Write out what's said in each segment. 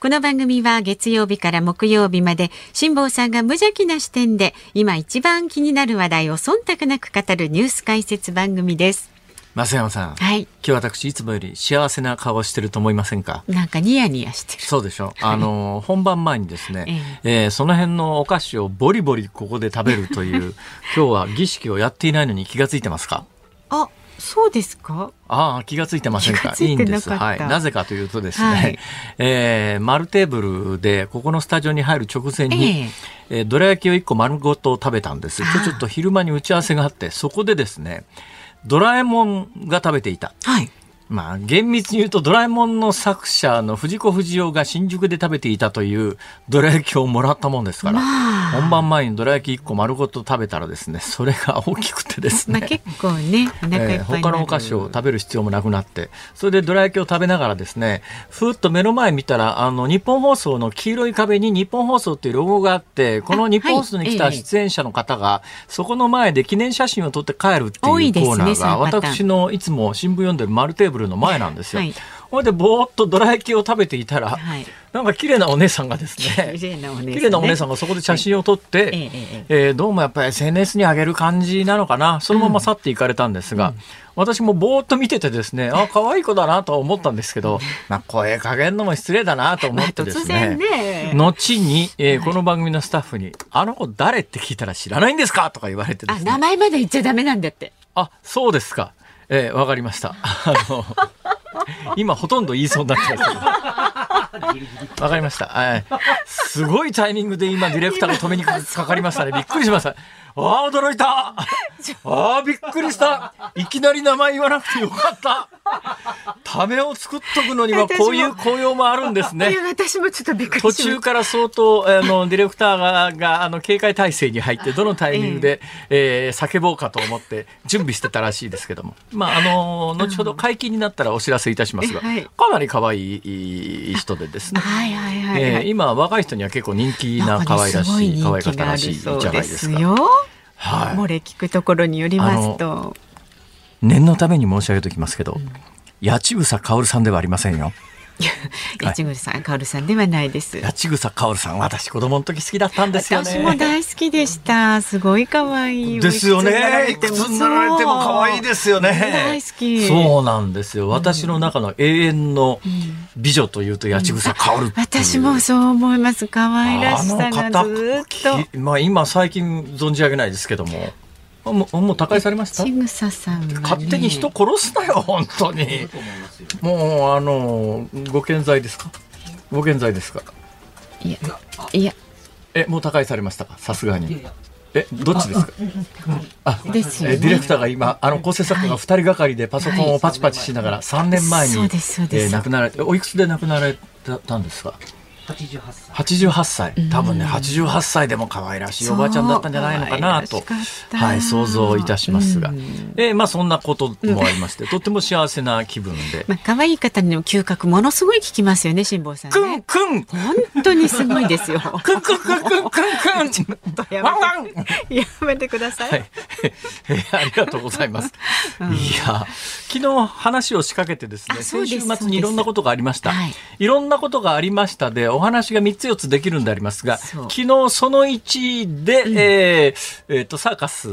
この番組は月曜日から木曜日まで辛坊さんが無邪気な視点で今一番気になる話題を忖度なく語るニュース解説番組です。増山さん、はい、今日私いつもより幸せな顔してると思いませんか？なんかニヤニヤしてる。そうでしょ？あの 本番前にですね、ええ。えー、その辺のお菓子をボリボリここで食べるという 今日は儀式をやっていないのに気がついてますか？あそうですか？ああ、気がついてませんか？いいんです。はい。なぜかというとですね、はい、えー、丸テーブルで、ここのスタジオに入る直前に、えー、えー、どら焼きを1個丸ごと食べたんです。ちょちょっと昼間に打ち合わせがあって、そこでですね、ドラえもんが食べていた。はい。まあ、厳密に言うと、ドラえもんの作者の藤子不二雄が新宿で食べていたというどら焼きをもらったもんですから、まあ、本番前にどら焼き1個丸ごと食べたらですね、それが大きくてですね。まあ、結構ね、お腹いっぱい、他のお菓子を食べる必要もなくなって、それでどら焼きを食べながらですね、ふっと目の前見たら、あの、日本放送の黄色い壁に日本放送っていうロゴがあって、この日本放送に来た出演者の方が、そこの前で記念写真を撮って帰るっていうコーナーが、私のいつも新聞読んでる丸テーブルの前なんですよ。はい、ほいでぼーっとどら焼きを食べていたら、はい、なんか綺麗なお姉さんがですね 綺麗なお姉さん、ね、綺麗なお姉さんがそこで写真を撮って、はい、えええー、どうもやっぱり SNS に上げる感じなのかなそのまま去っていかれたんですが、うん、私もぼーっと見ててですねあ可愛い子だなと思ったんですけど、まあ、声かけんのも失礼だなと思ってですねね、後に、えー、この番組のスタッフに「あの子誰?」って聞いたら「知らないんですか?」とか言われてですね。名前まで言っちゃダメなんだって。あそうですかえー、わかりました。あの今ほとんど言いそうになってます わかりました。すごいタイミングで今ディレクターが止めにかかりましたね。びっくりしました。ああ、驚いた。ああ、びっくりした。いきなり名前言わなくてよかった。ためを作っとくのにはこういう効用もあるんですね。私もちょっとびっくり途中から相当、あの、ディレクターが、があの、警戒態勢に入って、どのタイミングで、えー、叫ぼうかと思って準備してたらしいですけども。まあ、あの、後ほど解禁になったらお知らせいたしますが、かなり可愛い人でですね。はいはいはい、えー、今、若い人には結構人気な可愛らしい、可愛かったらしいじゃないですか。はい、漏れ聞くところによりますと。念のために申し上げておきますけど、うん、八千草薫さんではありませんよ。八千草薫さんではないです。八千草薫さん、私子供の時好きだったんですよね。私も大好きでした。すごい可愛い。ですよね。いくつになられても可愛いですよね。大好き。そうなんですよ。私の中の永遠の美女というと八千草薫、私もそう思います。可愛らしさがずっと。まあ今最近存じ上げないですけども。もうもう他界されました？ちぐささん、ね、勝手に人殺すなよ本当に。もうあのご健在ですか？ご健在ですか？いやいやえもう他界されましたか？さすがに。えどっちですか？あですよ、ね、ディレクターが今あの構成作家が二人がかりでパソコンをパチパチしながら三年前に、はい、えー、亡くなられておいくつで亡くなられたんですか？88歳 ,88 歳。多分ね、うん、88歳でも可愛らしいおばあちゃんだったんじゃないのかなと。はい、想像いたしますが、うん、えー、まあ、そんなこともありまして、とても幸せな気分で、まあ可愛い方にも嗅覚ものすごい聞きますよね辛坊さん、ね、くんくん本当にすごいですよ。くんくんくんくんくんくんちょっとやめやめてください、はい、えー、ありがとうございます、うん、いや昨日話を仕掛けてですね先週末にいろんなことがありました、はい、いろんなことがありましたでお話が3つ4つできるんでありますが、昨日その1で、うん、えー、えー、と、サーカス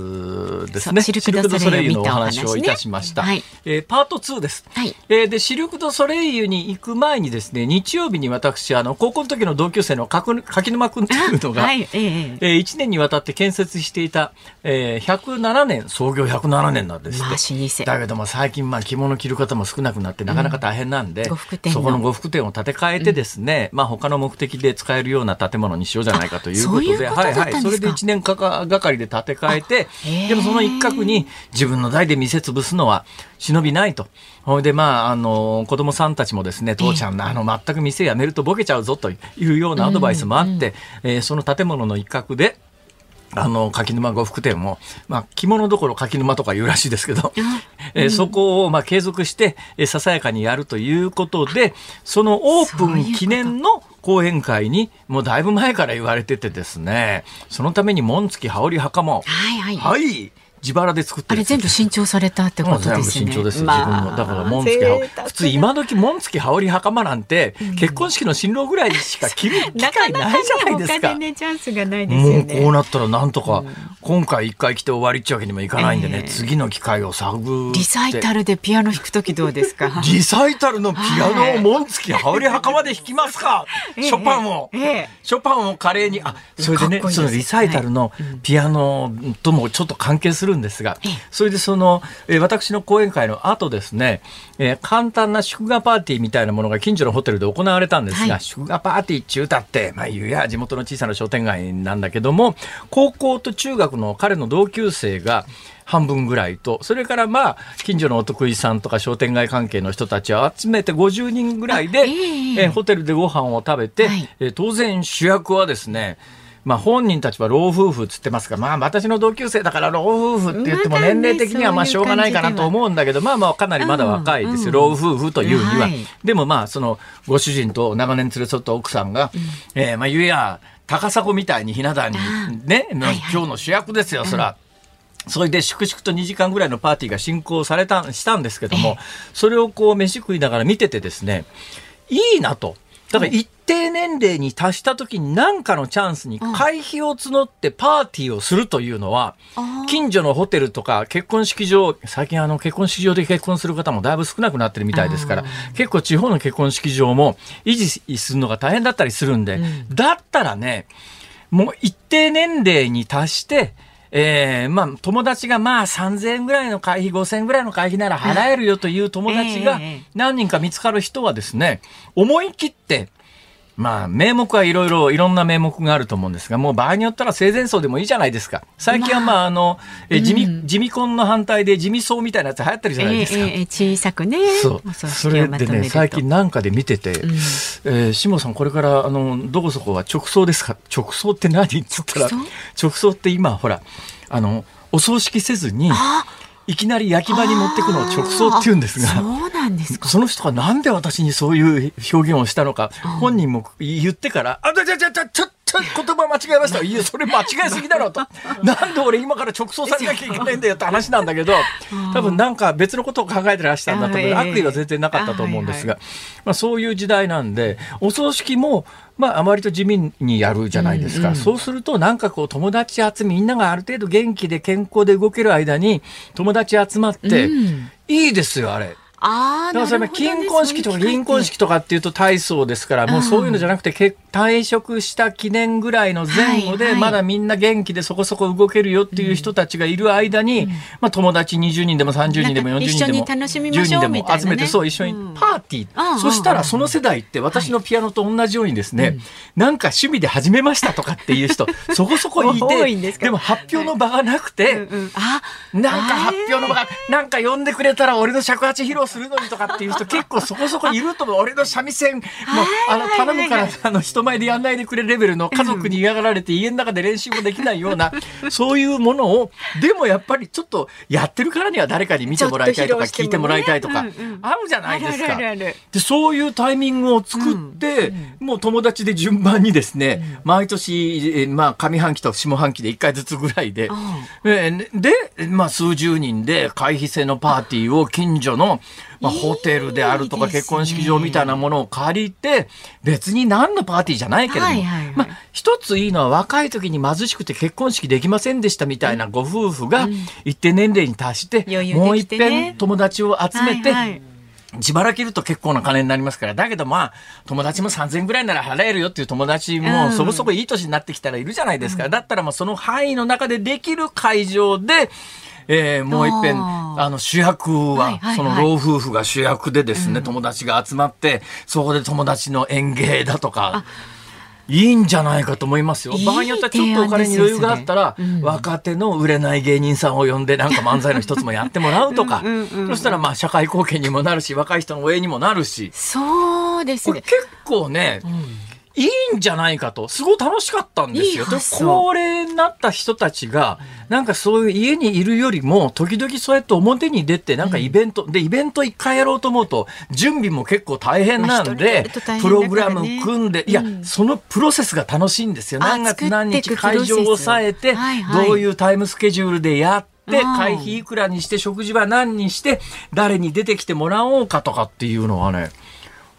ですね。シルク・ド・ソレイユのお話をいたしました。ねはい、えー、パート2です。はい、えー、で、シルク・ド・ソレイユに行く前にですね、日曜日に私、あの、高校の時の同級生の柿沼君というのが、はい、えー、えー、1年にわたって建設していた、えー、107年、創業107年なんですって。だけども最近、まあ、着物着る方も少なくなって、なかなか大変なんで、うん、そこの呉服店を建て替えてですね、うん、まあ、他のの目的で使えるような建物にしようじゃないかということで、はいはい、それで1年かかがかりで建て替えて、でもその一角に自分の代で店潰すのは忍びないと。ほいで、まあ、あの、子供さんたちもですね、父ちゃん、あの、全く店辞めるとボケちゃうぞというようなアドバイスもあって、えー、その建物の一角で、あの柿沼呉服店も、まあ、着物どころ柿沼とか言うらしいですけど、えー、そこをまあ継続して、えー、ささやかにやるということでそのオープン記念の講演会にもうだいぶ前から言われててですねそのために紋付き羽織袴を、はい、はい。はい自腹で作ってあれ全部新調されたってことですね。新調です、まあ、自分のだから紋付き普通今時紋付き羽織袴なんて、うん、結婚式の新郎ぐらいしか着る 機会ないじゃないですか。なかねチャンスがないですよね。もうこうなったらなんとか、うん、今回一回着て終わりっちゅうわけにもいかないんでね、えー、次の機会を探る。リサイタルでピアノ弾く時どうですか？リサイタルのピアノを紋付き羽織袴で弾きますか？ショパンを、えー、ショパンを華麗にあそれでねそのリサイタルのピアノともちょっと関係するんですが。えーそれでその、えー、私の講演会の後ですね、えー、簡単な祝賀パーティーみたいなものが近所のホテルで行われたんですが、はい、祝賀パーティー中歌って、まあ言うや地元の小さな商店街なんだけども、高校と中学の彼の同級生が、半分ぐらいと、それからまあ、近所のお得意さんとか商店街関係の人たちを集めて50人ぐらいで、えー、えー、ホテルでご飯を食べて、はい、えー、当然主役はですね、まあ、本人たちは老夫婦っつってますが、まあ、私の同級生だから老夫婦って言っても年齢的にはまあしょうがないかなと思うんだけど、まあまあかなりまだ若いですよ、老夫婦というには。でもまあ、そのご主人と長年連れ添った奥さんが、えー、まあ、ゆえや、高砂みたいにひな壇にね、今日の主役ですよ、そら。それで粛々と2時間ぐらいのパーティーが進行された、したんですけども、それをこう飯食いながら見ててですね、いいなと。だから一定年齢に達した時に何かのチャンスに会費を募ってパーティーをするというのは、近所のホテルとか結婚式場、最近あの結婚式場で結婚する方もだいぶ少なくなってるみたいですから、結構地方の結婚式場も維持するのが大変だったりするんで、だったらね、もう一定年齢に達して、えー、まあ、友達がまあ3000円ぐらいの会費、5000円ぐらいの会費なら払えるよという友達が何人か見つかる人はですね、思い切って、まあ、名目はいろいろ、いろんな名目があると思うんですが、もう場合によったら生前葬でもいいじゃないですか。最近はまあ、あの、え地味、地味婚の反対で地味葬みたいなやつ流行ってるじゃないですか。えー、小さくね。そう。それでね、最近なんかで見てて、うん、えー、下さん、これから、あの、どこそこは直葬ですか？直葬って何？って言ったら、直葬って今、ほら、あの、お葬式せずに、いきなり焼き場に持ってくのを直送って言うんですがそうなんですか。その人がなんで私にそういう表現をしたのか、本人も言ってから「あちょちょちょちょちょ言葉間違えました。いやそれ間違えすぎだろと。なんで俺今から直送されなきゃいけないんだよって話なんだけど多分なんか別のことを考えてらしたんだと思う。悪意は全然なかったと思うんですが、まあ、そういう時代なんでお葬式もまあ、あまりと地味にやるじゃないですか、うんうん、そうするとなんかこう友達集めみんながある程度元気で健康で動ける間に友達集まって、うん、いいですよあれ。あだからそれ金婚式とか銀婚式とかっていうと体操ですから、もうそういうのじゃなくて、退職した記念ぐらいの前後で、まだみんな元気でそこそこ動けるよっていう人たちがいる間に、まあ友達20人でも30人でも40人でも10人でも集めて、そう一緒にパーティー。そしたらその世代って私のピアノと同じようにですね、なんか趣味で始めましたとかっていう人、そこそこいて、でも発表の場がなくて、なんか発表の場が、なんか呼んでくれたら俺の尺八披露するのにとかっていう人結構そこそこいると思う。俺の三味線もあの頼むからあの人前でやんないでくれレベルの家族に嫌がられて家の中で練習もできないような そういうものをでもやっぱりちょっとやってるからには誰かに見てもらいたいとか聞いてもらいたいとかあるじゃないですか。でそういうタイミングを作ってもう友達で順番にですね毎年まあ上半期と下半期で1回ずつぐらいででまあ数十人で会費制のパーティーを近所のまあ、ホテルであるとか結婚式場みたいなものを借りて、別に何のパーティーじゃないけれども、まあ、一ついいのは若い時に貧しくて結婚式できませんでしたみたいなご夫婦が一定年齢に達して、もう一遍友達を集めて、自腹切ると結構な金になりますから。だけどまあ、友達も3000円ぐらいなら払えるよっていう友達もそこそこいい年になってきたらいるじゃないですか。だったらまあその範囲の中でできる会場で、えー、もう一遍あの主役は、その老夫婦が主役でですね、友達が集まってそこで友達の演芸だとか。いいんじゃないかと思いますよ。場合によってはちょっとお金に余裕があったら、若手の売れない芸人さんを呼んでなんか漫才の一つもやってもらうとか、そしたらまあ社会貢献にもなるし、若い人の応援にもなるし。そうですね。これ結構ね、いいんじゃないかと、すごい楽しかったんですよ。で高齢になった人たちが、なんかそういう家にいるよりも、時々そうやって表に出て、なんかイベント、うん、で、イベント一回やろうと思うと、準備も結構大変なんで、まあね、プログラム組んで、いや、うん、そのプロセスが楽しいんですよ。何月何日会場を抑えて、はいはい、どういうタイムスケジュールでやって、会費いくらにして食事は何にして誰に出てきてもらおうかとかっていうのはね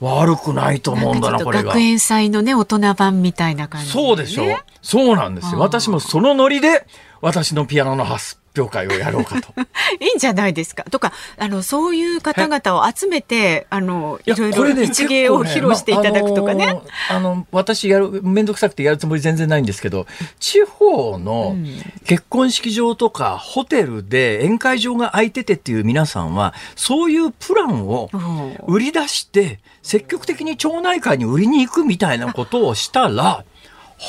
悪くないと思うんだな、これが。学園祭のね、大人版みたいな感じ、ね、そうでしょそうなんですよ。私もそのノリで、私のピアノの発表会をやろうかと。いいんじゃないですか。とか、あの、そういう方々を集めて、あの、いろいろ一芸を披露していただくとかね。ねあの、あの私やる、面倒くさくてやるつもり全然ないんですけど、地方の結婚式場とかホテルで宴会場が空いててっていう皆さんは、そういうプランを売り出して、積極的に町内会に売りに行くみたいなことをしたら、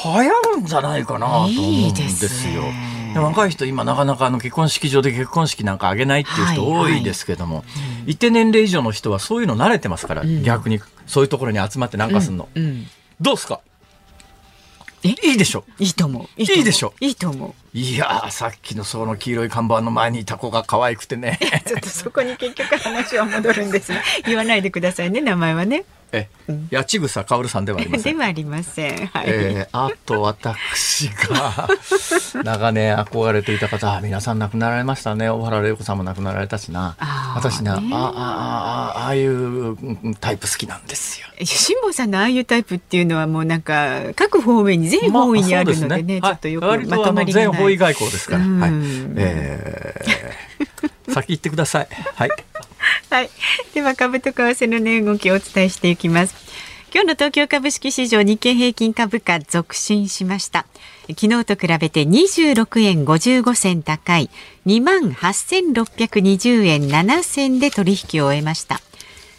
流行るんじゃないかなと思うんですよ。いいす若い人今なかなかあの結婚式場で結婚式なんかあげないっていう人多いですけども、一定年齢以上の人はそういうの慣れてますから、うん、逆にそういうところに集まってなんかすんの、どうですか？いいでしょ？いいと思う。いいでしょ？いいと思う。いやさっきのその黄色い看板の前にいた子が可愛くてね。ちょっとそこに結局話は戻るんですね言わないでくださいね名前はねえ、八千草薫さんではありません。ではありません。はい、えー、あと私が 長年憧れていた方、皆さん亡くなられましたね。小原玲子さんも亡くなられたしな。私ね、あああああいうタイプ好きなんですよ。辛坊さんのああいうタイプっていうのはもうなんか各方面に全方位にあるのでね、まあ、ちょっとよくまとまりが全方位外交ですから。はい。えー、先行ってください。はい。はい。では株と為替の値動きをお伝えしていきます。今日の東京株式市場日経平均株価続伸しました。昨日と比べて26円55銭高い28,620円7銭で取引を終えました。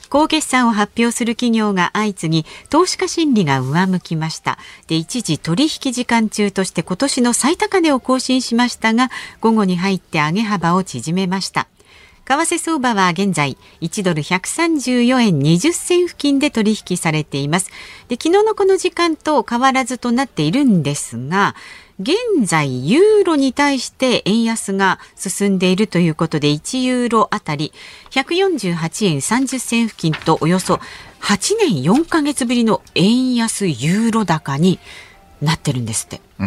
高決算を発表する企業が相次ぎ投資家心理が上向きましたで一時取引時間中として今年の最高値を更新しましたが午後に入って上げ幅を縮めました為替相場は現在1ドル134円20銭付近で取引されています。で昨日のこの時間と変わらずとなっているんですが現在ユーロに対して円安が進んでいるということで1ユーロあたり148円30銭付近とおよそ8年4か月ぶりの円安ユーロ高になってるんですって。うん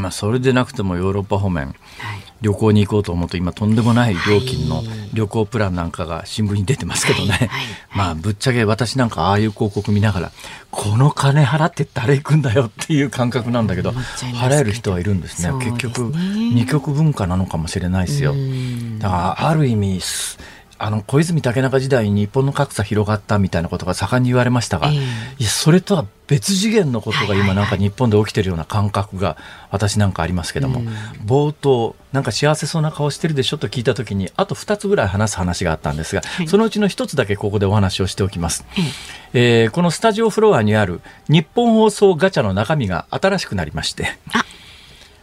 まあそれでなくてもヨーロッパ方面、はい旅行に行こうと思うと今とんでもない料金の旅行プランなんかが新聞に出てますけどね、はいはいはい、まあぶっちゃけ私なんかああいう広告見ながらこの金払って誰行くんだよっていう感覚なんだけど払える人はいるんですね、ね、結局二極文化なのかもしれないですよ。だからある意味あの小泉竹中時代に日本の格差広がったみたいなことが盛んに言われましたが、えー、いやそれとは別次元のことが今なんか日本で起きてるような感覚が私なんかありますけども、冒頭なんか幸せそうな顔してるでしょと聞いた時にあと2つぐらい話す話があったんですが、そのうちの1つだけここでお話をしておきます、えー、このスタジオフロアにある日本放送ガチャの中身が新しくなりまして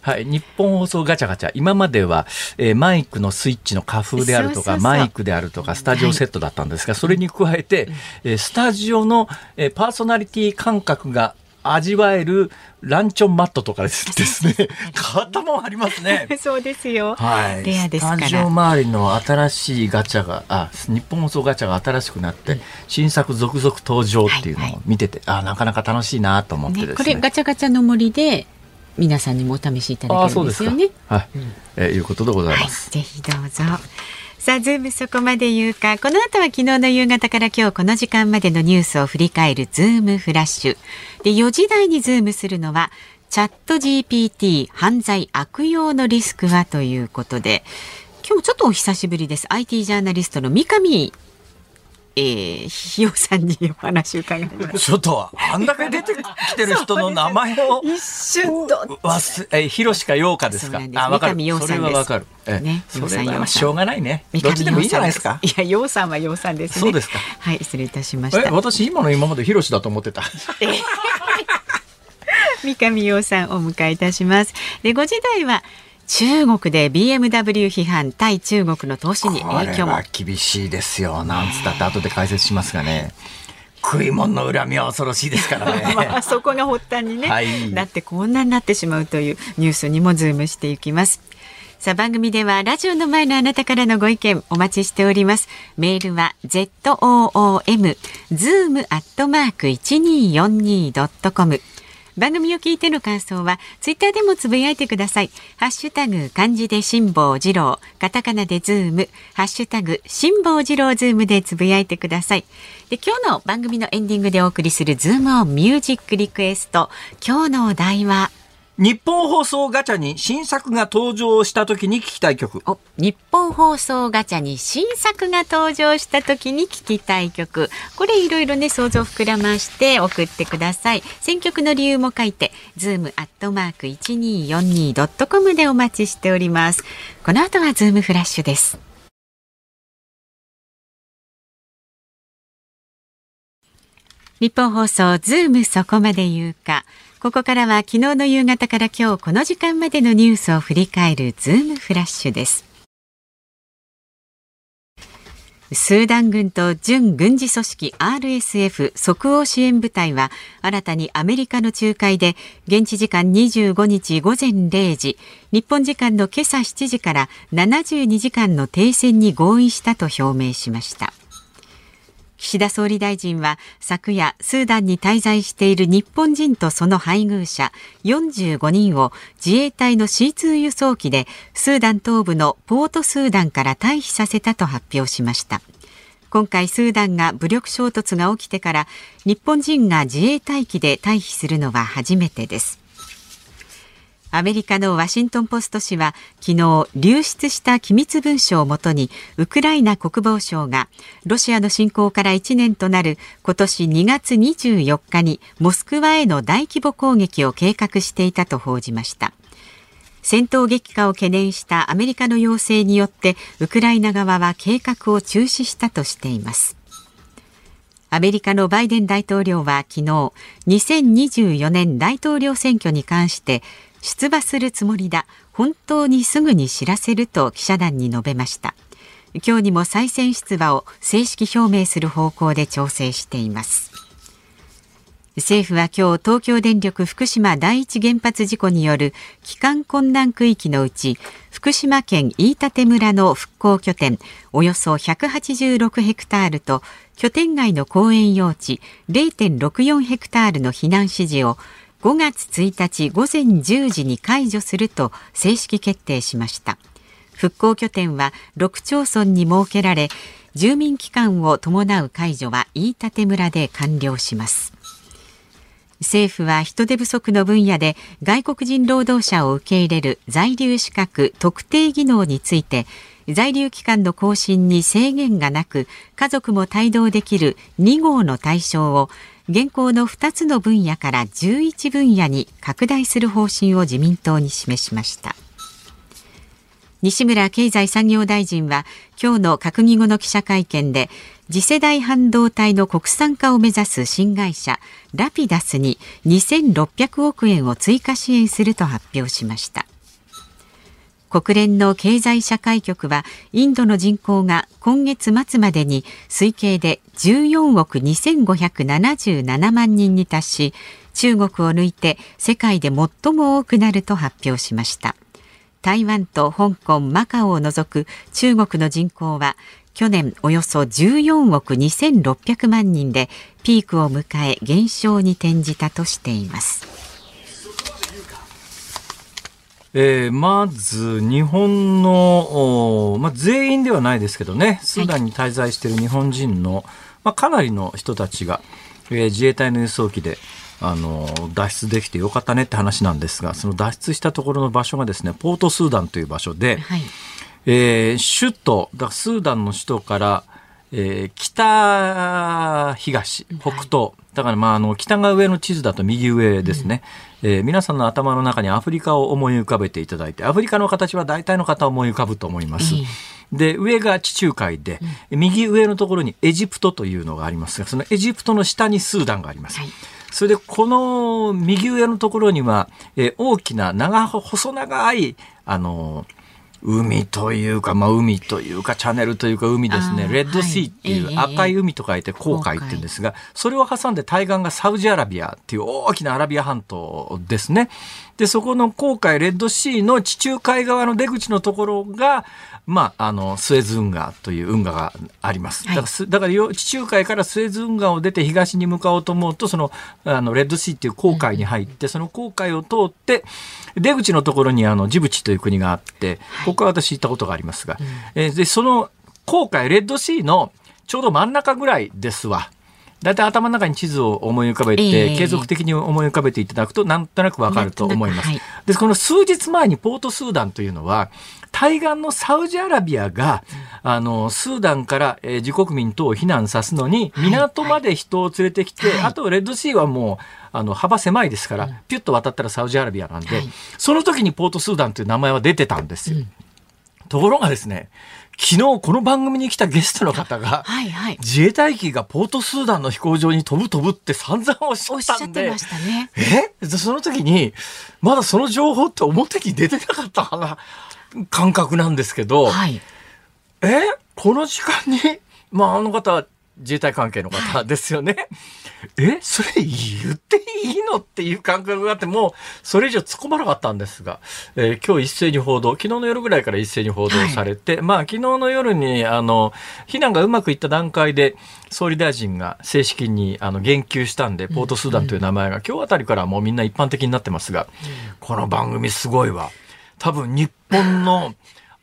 はい、日本放送ガチャガチャ。今までは、えー、マイクのスイッチの花風であるとかマイクであるとかスタジオセットだったんですが、はい、それに加えて、えー、スタジオの、えー、パーソナリティ感覚が味わえるランチョンマットとかですね。型もありますね。そうですよ。はい。レアですスタジオ周りの新しいガチャが、あ、日本放送ガチャが新しくなって、うん、新作続々登場っていうのを見てて、はい。はい、あ、なかなか楽しいなと思ってですね、ね、これガチャガチャの森で皆さんにもお試しいただけるんですよね。はい、うん、えー、いうことでございます。はい、ぜひどうぞ。さあ、ズームそこまで言うか。この後は昨日の夕方から今日この時間までのニュースを振り返るズームフラッシュ。で、4時台にズームするのは、チャット GPT 犯罪悪用のリスクはということで、今日ちょっとお久しぶりです。IT ジャーナリストの三上えー、ひよさんにお話伺います。ちょっと、あんだけ出てきてる人の名前を。一瞬と。忘え、ひろしかようかですか。あ、わかる。それはわかる。え、ね、それはしょうがないね。どっちでもいいじゃないですか。いや、ようさんはようさんです、そうですか。はい、失礼いたしました。私今の今までひろしだと思ってた。三上洋さんお迎えいたします。で、5時台は中国で BMW 批判対中国の投資に影響も厳しいですよなんつったって後で解説しますがね食い物の恨みは恐ろしいですからね。まあ、そこが発端にね、はい、なってこんなになってしまうというニュースにもズームしていきます。さあ番組ではラジオの前のあなたからのご意見お待ちしております。メールは z o o m zoom アットマーク一二四二ドットコム。番組を聞いての感想はツイッターでもつぶやいてください。ハッシュタグ漢字で辛坊治郎、カタカナでズーム、ハッシュタグ辛坊治郎ズームでつぶやいてください。で今日の番組のエンディングでお送りするズームオンミュージックリクエスト。今日のお題はニッポン放送ガチャに新作が登場した時に聞きたい曲。ニッポン放送ガチャに新作が登場した時に聞きたい曲。これいろいろね、想像膨らまして送ってください。選曲の理由も書いて、ズームアットマーク 1242.com でお待ちしております。この後はズームフラッシュです。ニッポン放送ズームそこまで言うか。ここからは昨日の夕方から今日この時間までのニュースを振り返るズームフラッシュです。スーダン軍と準軍事組織 RSF 即応支援部隊は新たにアメリカの仲介で現地時間25日午前0時日本時間の今朝7時から72時間の停戦に合意したと表明しました。岸田総理大臣は昨夜スーダンに滞在している日本人とその配偶者45人を自衛隊の C2 輸送機でスーダン東部のポートスーダンから退避させたと発表しました。今回スーダンが武力衝突が起きてから日本人が自衛隊機で退避するのは初めてです。アメリカのワシントン・ポスト紙は昨日流出した機密文書をもとにウクライナ国防省がロシアの侵攻から1年となる今年2月24日にモスクワへの大規模攻撃を計画していたと報じました。戦闘激化を懸念したアメリカの要請によってウクライナ側は計画を中止したとしています。アメリカのバイデン大統領は昨日2024年大統領選挙に関して出馬するつもりだ。本当にすぐに知らせると記者団に述べました。今日にも再選出馬を正式表明する方向で調整しています。政府は今日東京電力福島第一原発事故による帰還困難区域のうち福島県飯舘村の復興拠点およそ186ヘクタールと拠点外の公園用地0.64ヘクタールの避難指示を5月1日午前10時に解除すると正式決定しました。復興拠点は6町村に設けられ住民機関を伴う解除は飯舘村で完了します。政府は人手不足の分野で外国人労働者を受け入れる在留資格特定技能について在留期間の更新に制限がなく家族も帯同できる2号の対象を現行の2つの分野から11分野に拡大する方針を自民党に示しました。西村経済産業大臣は今日の閣議後の記者会見で次世代半導体の国産化を目指す新会社ラピダスに2600億円を追加支援すると発表しました。国連の経済社会局はインドの人口が今月末までに推計で14億2577万人に達し中国を抜いて世界で最も多くなると発表しました。台湾と香港マカオを除く中国の人口は去年およそ14億2600万人でピークを迎え減少に転じたとしています。えー、まず日本の、まあ、全員ではないですけどねスーダンに滞在している日本人の、まあ、かなりの人たちが、えー、自衛隊の輸送機であの脱出できてよかったねって話なんですがその脱出したところの場所がですねポートスーダンという場所で、はい、えー、首都だスーダンの首都から、えー、北東北東、はいだからまああの北が上の地図だと右上ですね、うん、えー、皆さんの頭の中にアフリカを思い浮かべていただいてアフリカの形は大体の方思い浮かぶと思います。で上が地中海で、うん、右上のところにエジプトというのがありますがそのエジプトの下にスーダンがあります。はい。それでこの右上のところには、えー、大きな長細長いあの海というか、まあ、海というか、チャンネルというか、海ですね。レッドシーっていう赤い海と書いて航海って言うんですが、それを挟んで対岸がサウジアラビアっていう大きなアラビア半島ですね。で、そこの航海レッドシーの地中海側の出口のところが、まあ、あの、スエズ運河という運河があります。だから、だから地中海からスエズ運河を出て東に向かおうと思うと、その、あの、レッドシーっていう航海に入って、その航海を通って、出口のところにあの、ジブチという国があって、ここは私行ったことがありますが、えで、その航海レッドシーのちょうど真ん中ぐらいですわ。大体頭の中に地図を思い浮かべて、えー、継続的に思い浮かべていただくとなんとなくわかると思います。はい、でこの数日前にポートスーダンというのは対岸のサウジアラビアが、あの、スーダンから、えー、自国民等を避難さすのに、港まで人を連れてきて、はい。はい、あとレッドシーはもう、あの、幅狭いですから、ピュッと渡ったらサウジアラビアなんで、はい、その時にポートスーダンという名前は出てたんですよ。うん、ところがですね、昨日この番組に来たゲストの方が、はいはい、自衛隊機がポートスーダンの飛行場に飛ぶ飛ぶって散々おっしゃったんで、ましたね、え？その時に、まだその情報って表に出てなかったかな？感覚なんですけど、はい、えこの時間に、まあ、あの方は自衛隊関係の方ですよね。えそれ言っていいのっていう感覚があって、もうそれ以上突っ込まなかったんですが、えー、今日一斉に報道、昨日の夜ぐらいから一斉に報道されて、はい、まあ昨日の夜に、あの、避難がうまくいった段階で、総理大臣が正式にあの言及したんで、ポートスーダンという名前が今日あたりからもうみんな一般的になってますが、この番組すごいわ。多分日本の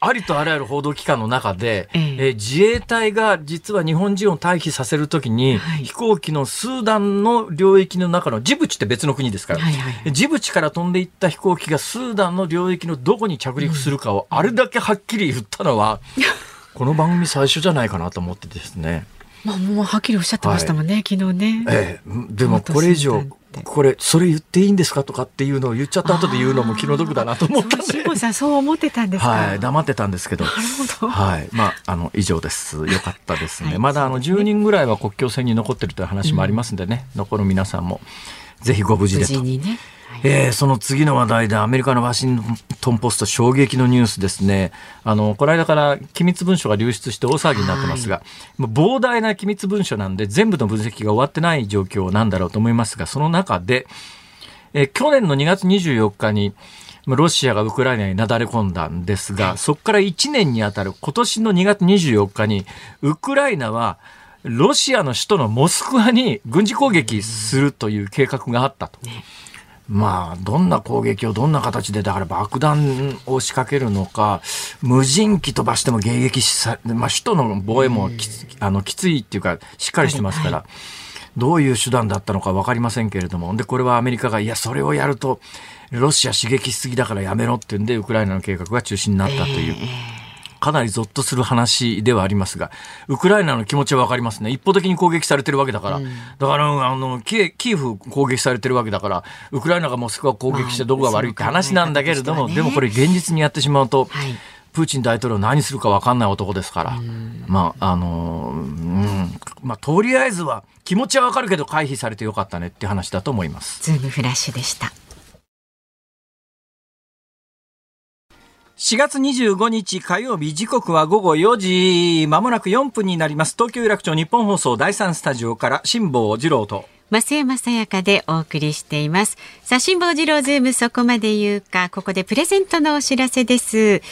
ありとあらゆる報道機関の中で、えー、えー、自衛隊が実は日本人を退避させるときに、はい、飛行機のスーダンの領域の中のジブチって別の国ですから、はいはい、ジブチから飛んでいった飛行機がスーダンの領域のどこに着陸するかをあれだけはっきり言ったのは、この番組最初じゃないかなと思ってですね。まあ、もうはっきりおっしゃってましたもんね、はい、昨日ね。ええ、でもこれ以上これそれ言っていいんですかとかっていうのを言っちゃった後で言うのも気の毒だなと思ったんで。辛さんそう思ってたんですはい、黙ってたんですけど。なるほど。はい、まああの以上です。よかったですね。はい、まだあの10人ぐらいは国境線に残ってるという話もありますんでね、うん、残る皆さんもぜひご無事でと。無事にね。えー、その次の話題でアメリカのワシントン・ポスト衝撃のニュースですね。あの、この間から機密文書が流出して大騒ぎになってますが、はい、膨大な機密文書なんで全部の分析が終わってない状況なんだろうと思いますが、その中で、えー、去年の2月24日に、ロシアがウクライナになだれ込んだんですが、そこから1年にあたる今年の2月24日に、ウクライナは、ロシアの首都のモスクワに軍事攻撃するという計画があったと。ねまあ、どんな攻撃をどんな形で、だから爆弾を仕掛けるのか、無人機飛ばしても迎撃さ、まあ、首都の防衛もきあのきついっていうか、しっかりしてますから、どういう手段だったのか分かりませんけれども、で、これはアメリカが、いや、それをやると、ロシア刺激しすぎだからやめろっていうんで、ウクライナの計画が中止になったという。えーかなりゾッとする話ではありますが、ウクライナの気持ちはわかりますね。一方的に攻撃されてるわけだから。うん、だから、あの、キキーフ攻撃されてるわけだから、ウクライナがモスクワ攻撃してどこが悪いって話なんだけれども、でもこれ現実にやってしまうと、はいプーチン大統領何するか分かんない男ですから、まあ、あの、うん、まあ、とりあえずは気持ちは分かるけど回避されてよかったねって話だと思います。ズームフラッシュでした。4月25日火曜日時刻は午後4時。まもなく4分になります。東京有楽町日本放送第3スタジオから辛坊治郎と。増山さやかでお送りしています。さあ辛坊治郎ズームそこまで言うかここでプレゼントのお知らせです。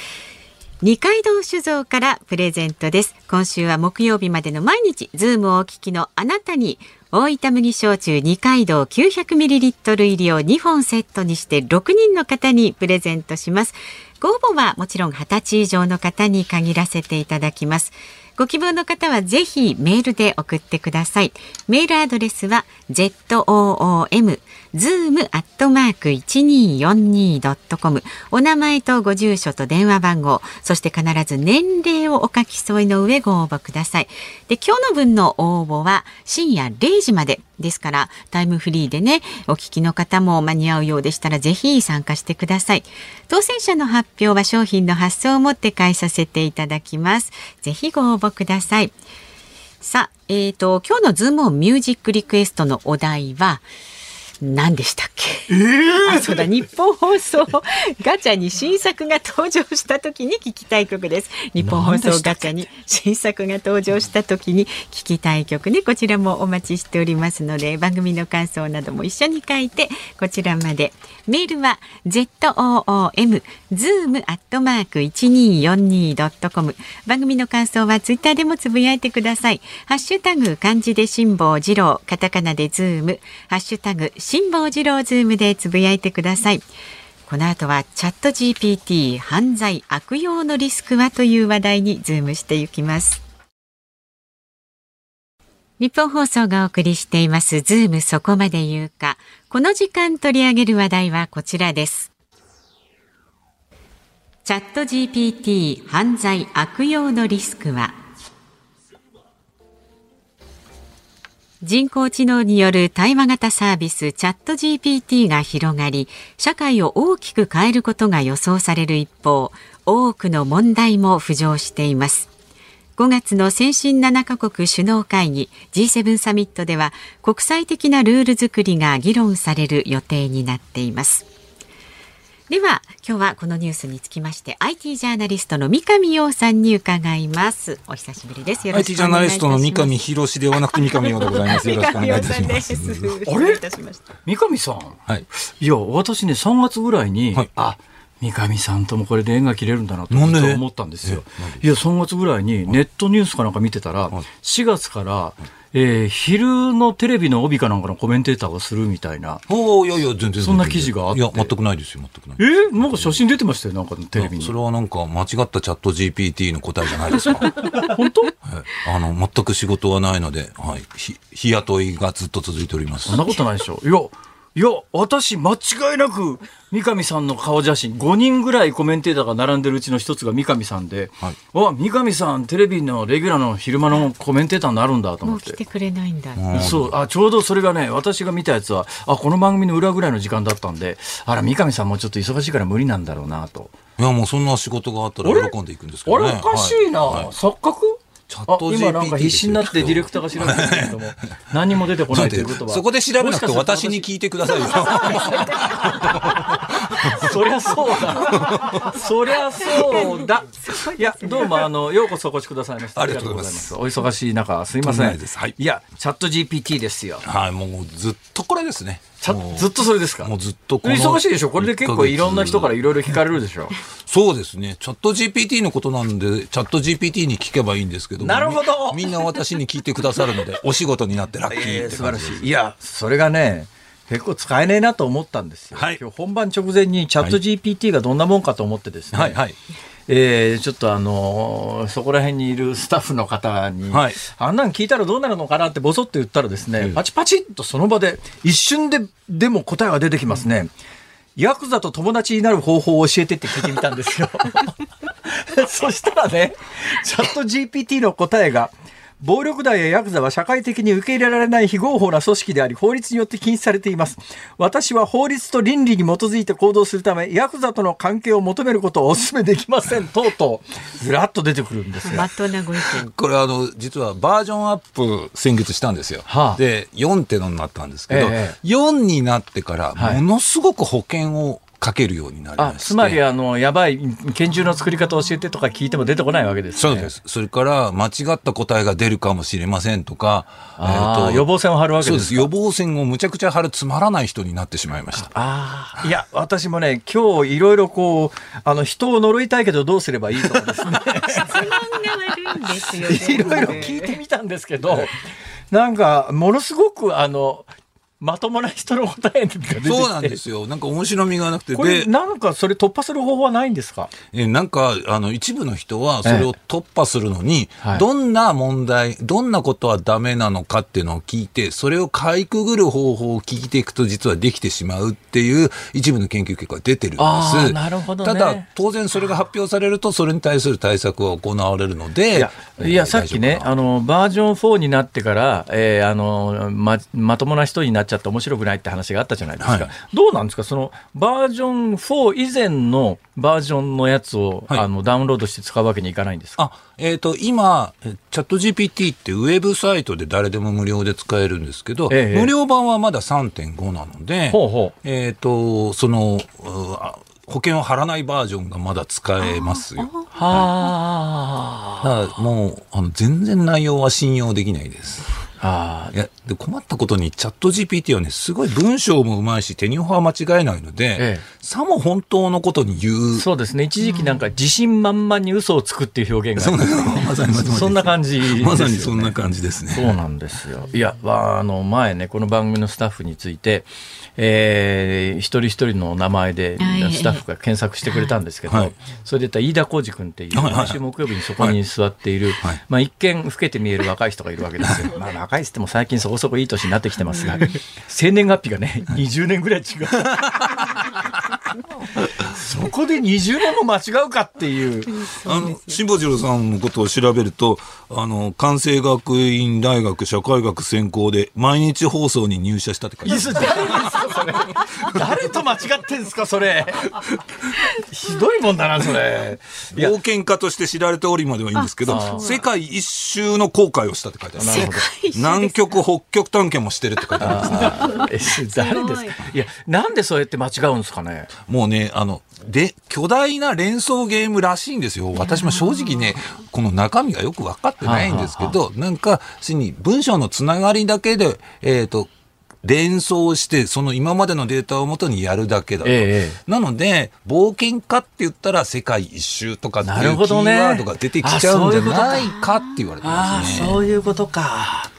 二階堂酒造からプレゼントです。今週は木曜日までの毎日ズームをお聞きのあなたに大分麦焼酎二階堂 900ml 入りを2本セットにして6人の方にプレゼントします。ご応募はもちろん20歳以上の方に限らせていただきます。ご希望の方はぜひメールで送ってください。メールアドレスは zoom zoom アットマーク 1242.com お名前とご住所と電話番号、そして必ず年齢をお書き添えの上ご応募ください。で、今日の分の応募は深夜0時までですからタイムフリーでねお聞きの方も間に合うようでしたらぜひ参加してください。当選者の発表は商品の発送をもって返させていただきます。ぜひご応募ください。さあ、えーと、今日のズームオンミュージックリクエストのお題は何でしたっけ、えー、あそうだ日本放送ガチャに新作が登場した時に聞きたい曲です。日本放送ガチャに新作が登場した時に聞きたい曲ね。こちらもお待ちしておりますので番組の感想なども一緒に書いてこちらまで。メールは ZOOM zoom アットマーク 1242.com 番組の感想はツイッターでもつぶやいてください。ハッシュタグ漢字で辛坊治郎カタカナでズーム。ハッシュタグ辛坊治郎ズームでつぶやいてください。この後はチャット GPT 犯罪悪用のリスクはという話題にズームしていきます。ニッポン放送がお送りしていますズームそこまで言うか。この時間取り上げる話題はこちらです。チャット GPT 犯罪悪用のリスクは人工知能による対話型サービスチャット GPT が広がり社会を大きく変えることが予想される一方多くの問題も浮上しています。5月の先進7カ国首脳会議 G7 サミットでは国際的なルール作りが議論される予定になっています。では今日はこのニュースにつきまして IT ジャーナリストの三上洋さんに伺います。お久しぶりです。IT ジャーナリストの三上博ではなくて三上洋でございますよろしくお願いいたしますあれ三上さん。はい。いや私ね3月ぐらいに、はい、あ三上さんともこれで縁が切れるんだなと思ったんですよ。いや、3月ぐらいにネットニュースかなんか見てたら、4月から、えー、昼のテレビの帯かなんかのコメンテーターがするみたいな。おいやいや、全然。そんな記事があって。いや、全くないですよ、全くない。え？ー、なんか写真出てましたよ、なんかテレビに。それはなんか間違ったチャット GPT の答えじゃないですか。本当、はい、あの、全く仕事はないので、はい。日雇いがずっと続いております。そんなことないでしょ。いや、いや、私、間違いなく、三上さんの顔写真、5人ぐらいコメンテーターが並んでるうちの一つが三上さんで、はい、わ、三上さん、テレビのレギュラーの昼間のコメンテーターになるんだと思って。もう来てくれないんだ。そう、あ、ちょうどそれがね、私が見たやつは、あ、この番組の裏ぐらいの時間だったんで、あら、三上さんもちょっと忙しいから無理なんだろうなと。いや、もうそんな仕事があったら喜んでいくんですけどね。あれ、おかしいな、はい、錯覚？チャット GPT 今なんか必死になってディレクターが調べてるけども、何も出てこないということは。そこで調べなくて私に聞いてくださいよ。そりゃそうだ。そりゃそうだ。いや、どうも、あの、ようこそお越しくださいました。ありがとうございます。お忙しい中、すいません。はい、いや、チャット GPT ですよ。はい、もうずっとこれですね。ずっとそれですか？もうずっと忙しいでしょ？これで結構いろんな人からいろいろ聞かれるでしょ？そうですね。チャット GPT のことなんで、チャット GPT に聞けばいいんですけどなるほどみんな私に聞いてくださるので、お仕事になってラッキーって、素晴らしい。いや、それがね、結構使えねえなと思ったんですよ。はい、今日本番直前にチャット GPT がどんなもんかと思ってですね。はい、はいえー、ちょっとあのー、そこら辺にいるスタッフの方に、はい、あんなん聞いたらどうなるのかなってぼそっと言ったらですね、パチパチッとその場で一瞬ででも答えが出てきますね。ヤクザと友達になる方法を教えてって聞いてみたんですよ。そしたらね、チャット GPT の答えが、暴力団やヤクザは社会的に受け入れられない非合法な組織であり、法律によって禁止されています。私は法律と倫理に基づいて行動するため、ヤクザとの関係を求めることをお勧めできません。とうとう、ずらっと出てくるんですよ。これあの、実はバージョンアップ先月したんですよ。はあ、で、4ってのになったんですけど、ええ、4になってから、ものすごく保険をかけるようになりまつまりあのやばい拳銃の作り方を教えてとか聞いても出てこないわけです、ね、そうです。それから間違った答えが出るかもしれませんとか、えーと、予防線を張るわけです予防線をむちゃくちゃ張るつまらない人になってしまいました。あいや私もね今日いろいろこうあの人を呪いたいけどどうすればいいとかですね。いろいろ聞いてみたんですけどなんかものすごくあのまともな人の答えが出てきてそうなんですよ。なんか面白みがなくて。これ、なんかそれ突破する方法はないんですか？え、なんか、あの、一部の人はそれを突破するのに、ええどんな問題、どんなことはダメなのかっていうのを聞いて、それをかいくぐる方法を聞いていくと実はできてしまうっていう一部の研究結果が出てるんです。なるほど、ね、ただ、当然それが発表されると、それに対する対策が行われるので。いや、いやさっきね、あの、バージョン4になってから、えー、あの、ま、まともな人になっちゃって面白くないって話があったじゃないですか。はい、どうなんですか？そのバージョン4以前のバージョンのやつを、はい、あのダウンロードして使うわけにいかないんですか？あ、えっ、ー、と、今、チャット GPT ってウェブサイトで誰でも無料で使えるんですけど、ええ、無料版はまだ3.5なので、ほうほうえっ、ー、と、その、保険を貼らないバージョンがまだ使えますよ。はあ。だからもう、あの、全然内容は信用できないです。あいやで困ったことにチャット GPT はねすごい文章もうまいし手には間違えないので、ええ、さも本当のことに言う。そうですね。一時期なんか自信満々に嘘をつくっていう表現がまさにそんな感じ、ね、まさにそんな感じですね。そうなんですよ。いやあの前ねこの番組のスタッフについてえー、一人一人の名前でスタッフが検索してくれたんですけど、はい、それで言ったら飯田浩司君っていう、毎週木曜日にそこに座っている、はい、まあ、一見老けて見える若い人がいるわけですよ。まあ、若いっつっても最近そこそこいい年になってきてますが、生年月日がね、20年ぐらい違う。そこで20年も間違うかっていう。あの、辛坊治郎さんのことを調べると、あの、関西学院大学社会学専攻で毎日放送に入社したって書いてある。誰と間違ってんすかそれ。ひどいもんだなそれ。冒険家として知られておりまではいいんですけど世界一周の航海をしたって書いてある。南極北極探検もしてるって書いてあるんですね。誰ですか。いやなんでそうやって間違うんですかねもうねあので巨大な連想ゲームらしいんですよ私も正直ねこの中身がよく分かってないんですけどなんかしに文章のつながりだけでえっ、ー、と連想して、その今までのデータをもとにやるだけだと。ええ、なので、冒険家って言ったら世界一周とかっていうキーワードが出てきちゃうんじゃないかって言われてますね。そういうことか。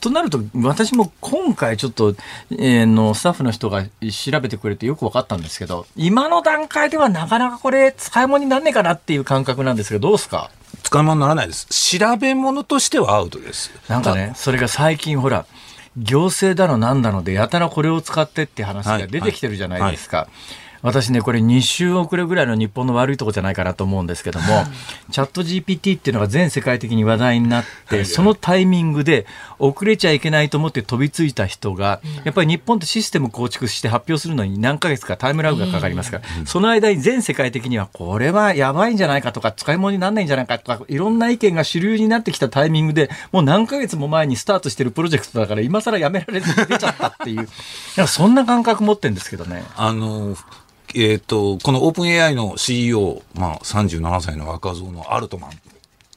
となると、私も今回ちょっと、えー、のスタッフの人が調べてくれてよく分かったんですけど、今の段階ではなかなかこれ使い物になんねえかなっていう感覚なんですけど、どうですか？使い物にならないです。調べ物としてはアウトです。なんかね、それが最近ほら、行政だのなんだのでやたらこれを使ってって話が出てきてるじゃないですか。はいはい私ね、これ2週遅れぐらいの日本の悪いとこじゃないかなと思うんですけども、チャット GPT っていうのが全世界的に話題になって、そのタイミングで遅れちゃいけないと思って飛びついた人が、やっぱり日本ってシステム構築して発表するのに何ヶ月かタイムラグがかかりますから、その間に全世界的にはこれはやばいんじゃないかとか、使い物にならないんじゃないかとか、いろんな意見が主流になってきたタイミングで、もう何ヶ月も前にスタートしてるプロジェクトだから、今更やめられずに出ちゃったっていう、そんな感覚持ってるんですけどね。あのえっ、ー、と、このオープン AI の CEO、まあ、37歳の若造のアルトマン。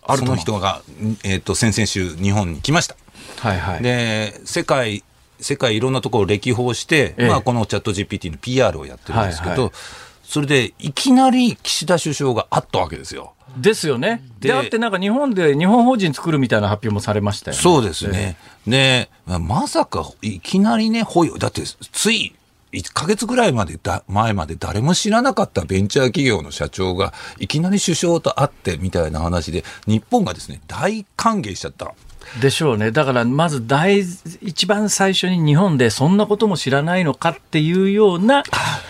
アルトマンその人が、えっ、ー、と、先々週日本に来ました。はいはい。で、世界、世界いろんなところを歴訪して、ええ、まあ、このチャット GPT の PR をやってるんですけど、はいはい、それで、いきなり岸田首相があったわけですよ。ですよね。で、あってなんか日本で日本法人作るみたいな発表もされましたよね。そうですね。で、まさかいきなりね、ほい、だってつい1ヶ月ぐらいまでだ前まで誰も知らなかったベンチャー企業の社長がいきなり首相と会ってみたいな話で日本がですね大歓迎しちゃった。でしょうね。だからまず大、一番最初に日本でそんなことも知らないのかっていうような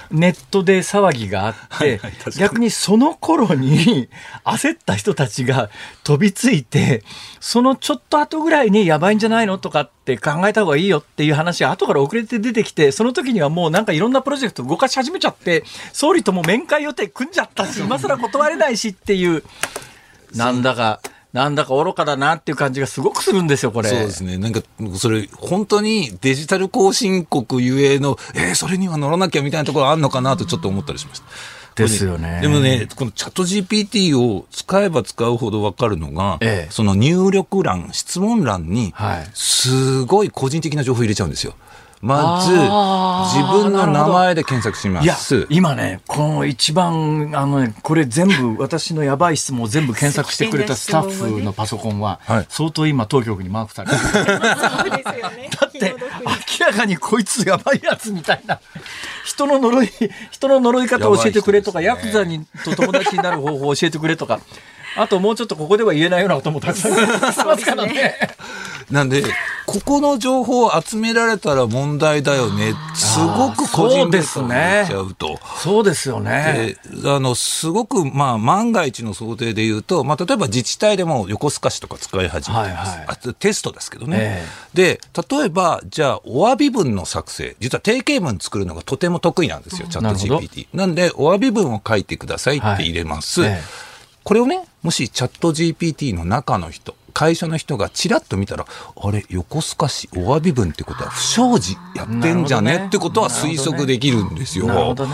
ネットで騒ぎがあって、逆にその頃に焦った人たちが飛びついて、そのちょっと後ぐらいにやばいんじゃないのとかって考えた方がいいよっていう話が後から遅れて出てきて、その時にはもうなんかいろんなプロジェクト動かし始めちゃって、総理とも面会予定組んじゃったし、今更断れないしっていう、なんだか。なんだか愚かだなっていう感じがすごくするんですよ、これ。そうですね。なんか、それ、本当にデジタル後進国ゆえの、えー、それには乗らなきゃみたいなところあるのかなとちょっと思ったりしました。ですよね。でもね、このチャット GPT を使えば使うほど分かるのが、ええ、その入力欄、質問欄に、すごい個人的な情報入れちゃうんですよ。まず、自分の名前で検索します。今ね、この一番、あのね、これ全部、私のやばい質問を全部検索してくれたスタッフのパソコンは、相当今、当局にマークされてる。だって、明らかにこいつやばいやつみたいな。人の呪い、人の呪い方を教えてくれとか、ヤクザにと友達になる方法を教えてくれとか。あともうちょっとここでは言えないようなこともたくさんありますからね。なんで、ここの情報を集められたら問題だよね。すごく個人データを言っちゃうと。そうですよね。あの、すごく、まあ、万が一の想定で言うと、まあ、例えば自治体でも横須賀市とか使い始めてます。はいはい、あテストですけどね。えー、で、例えば、じゃあ、お詫び文の作成。実は定型文作るのがとても得意なんですよ、チャット GPT。なんで、お詫び文を書いてくださいって入れます。はいえー、これをね、もしチャット GPT の中の人、会社の人がちらっと見たら、あれ、横須賀市お詫び文ってことは不祥事やってんじゃねってことは推測できるんですよ。なるほどね。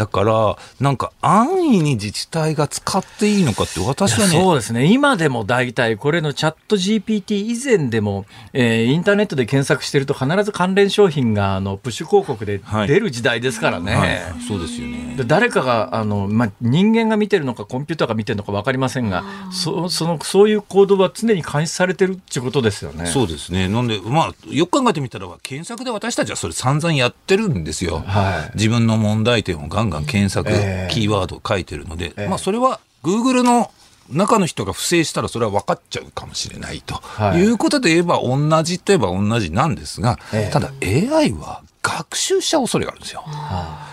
だから、なんか安易に自治体が使っていいのかって私はね。そうですね。今でも大体これのチャット GPT 以前でも、えー、インターネットで検索してると必ず関連商品があのプッシュ広告で出る時代ですからね。はいはい、そうですよね。誰かが、あの、まあ、人間が見てるのかコンピューターが見てるのか分かりませんが、そそのそういう行動は常に監視されてるっていうことですよね。そうですね。なんで、まあ、よく考えてみたら、検索で私たちはそれ散々やってるんですよ。はい、自分の問題点をガンガン検索、えー、キーワード書いてるので、えー、まあそれは Google の中の人が不正したらそれは分かっちゃうかもしれないと、はい、いうことで言えば同じといえば同じなんですが、えー、ただ AI は学習しちゃう恐れがあるんですよ。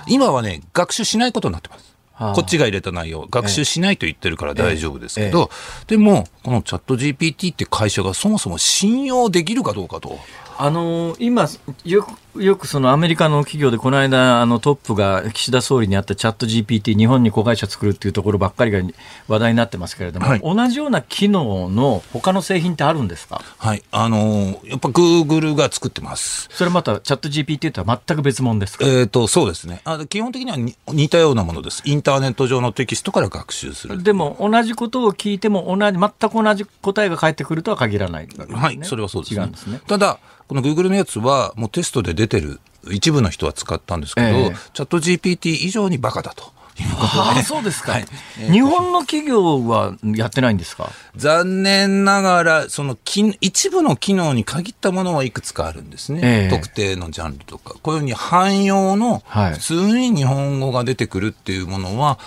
今はね、学習しないことになってます。こっちが入れた内容、学習しないと言ってるから大丈夫ですけど、でも、このチャット GPT って会社がそもそも信用できるかどうかと。あの今よくよくそのアメリカの企業でこの間あのトップが岸田総理にあったチャット GPT 日本に子会社作るっていうところばっかりが話題になってますけれども、はい、同じような機能の他の製品ってあるんですか？はい。あのやっぱグーグルが作ってます。それまたチャット GPT とは全く別物ですか？えっ、とそうですね。あ基本的には似たようなものです。インターネット上のテキストから学習する。でも同じことを聞いても同じ全く同じ答えが返ってくるとは限らない、ね、はいそれはそうです、ね、違うんですね。ただこの Google のやつはもうテストで出てる一部の人は使ったんですけど、えー、チャット GPT 以上にバカだと。あそうですか、はい、日本の企業はやってないんですか？残念ながら、その一部の機能に限ったものはいくつかあるんですね、えー、特定のジャンルとか、こういうふうに汎用の普通に日本語が出てくるっていうものは、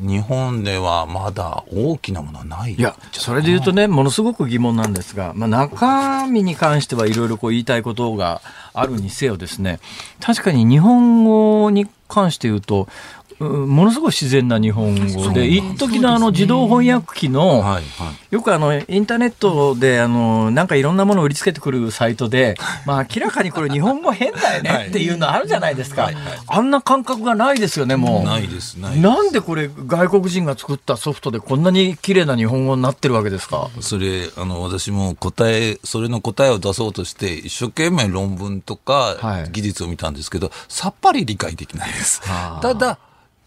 日本ではまだ大きなものはない。いや、それで言うとね、ものすごく疑問なんですが、まあ、中身に関してはいろいろ言いたいことがあるにせよですね、確かに日本語に関して言うと、ものすごい自然な日本語で、一時のあの自動翻訳機の、よくあのインターネットであのなんかいろんなものを売りつけてくるサイトで、まあ明らかにこれ日本語変だよね っていうのあるじゃないですか。あんな感覚がないですよね、もう。ないです、なんでこれ外国人が作ったソフトでこんなに綺麗な日本語になってるわけですか？それ、あの、私も答え、それの答えを出そうとして、一生懸命論文とか技術を見たんですけど、さっぱり理解できないです。ただ、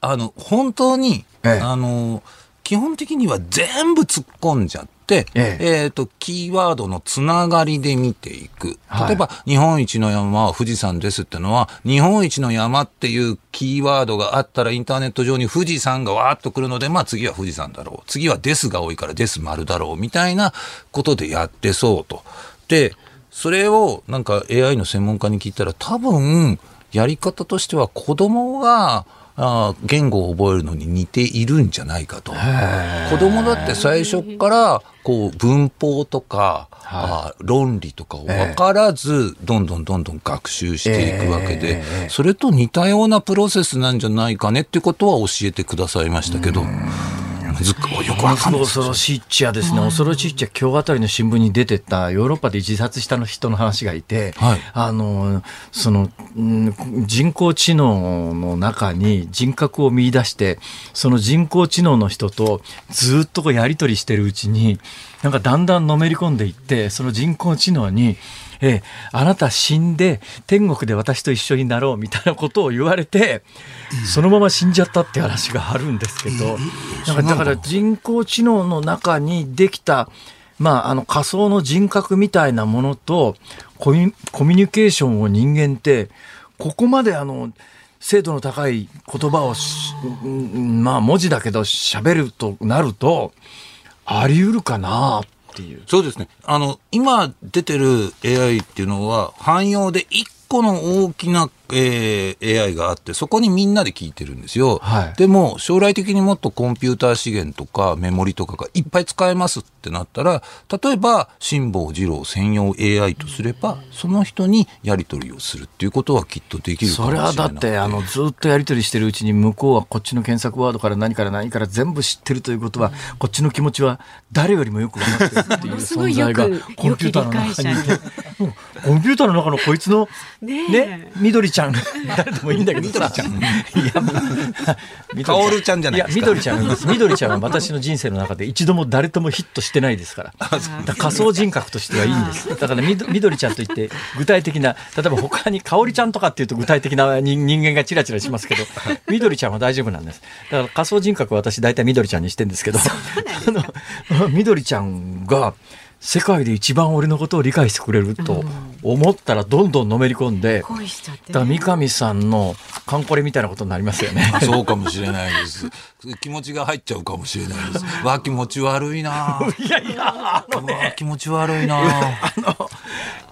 あの、本当に、ええ、あの、基本的には全部突っ込んじゃって、えええー、と、キーワードのつながりで見ていく。例えば、はい、日本一の山は富士山ですってのは、日本一の山っていうキーワードがあったらインターネット上に富士山がわーっと来るので、まあ次は富士山だろう。次はですが多いからです丸だろう。みたいなことでやってそうと。で、それをなんか AI の専門家に聞いたら多分、やり方としては子供が、あ言語を覚えるのに似ているんじゃないかと。子供だって最初からこう文法とか、あ論理とかを分からず、どんどんどんどん学習していくわけで、それと似たようなプロセスなんじゃないかねってことは教えてくださいましたけど。ずよくわかんない。恐ろしいっちゃですね、恐ろしいっちゃ今日あたりの新聞に出てたヨーロッパで自殺した人の話がいて、はい、あのその人工知能の中に人格を見出してその人工知能の人とずっとこうやり取りしてるうちになんかだんだんのめり込んでいってその人工知能にええ、あなた死んで天国で私と一緒になろうみたいなことを言われて、そのまま死んじゃったって話があるんですけど、だからだ。から人工知能の中にできた、まあ、あの仮想の人格みたいなものとコミュニケーションを人間ってここまであの精度の高い言葉をまあ文字だけど喋るとなるとあり得るかなっていう。そうですね。あの、今出てる AI っていうのは、汎用で1個の大きなえー、AI があって、そこにみんなで聞いてるんですよ。はい、でも、将来的にもっとコンピューター資源とかメモリとかがいっぱい使えますってなったら、例えば、辛坊治郎専用 AI とすれば、その人にやり取りをするっていうことはきっとできるそれはだって、あの、ずっとやり取りしてるうちに、向こうはこっちの検索ワードから何から何から全部知ってるということは、こっちの気持ちは誰よりもよく分かってるっていう存在が、コンピューターの中にいて、コンピューターの中のこいつの、ね、緑ちゃん、誰でもいいんだけどさ。ちゃん。いや、まあ、かおるちゃんじゃないですか。いや、緑ちゃんです。緑ちゃんは私の人生の中で一度も誰ともヒットしてないですから。から仮想人格としてはいいんです。だからみど緑ちゃんといって具体的な、例えば他にかおりちゃんとかっていうと具体的な人間がチラチラしますけど、緑ちゃんは大丈夫なんです。だから仮想人格は私大体緑ちゃんにしてるんですけど、あの、緑ちゃんが、世界で一番俺のことを理解してくれると思ったらどんどんのめり込んで、だから三上さんのカンコレみたいなことになりますよね。そうかもしれないです。気持ちが入っちゃうかもしれないです。わ気持ち悪いな。いやいや、あのね、気持ち悪いな。あの、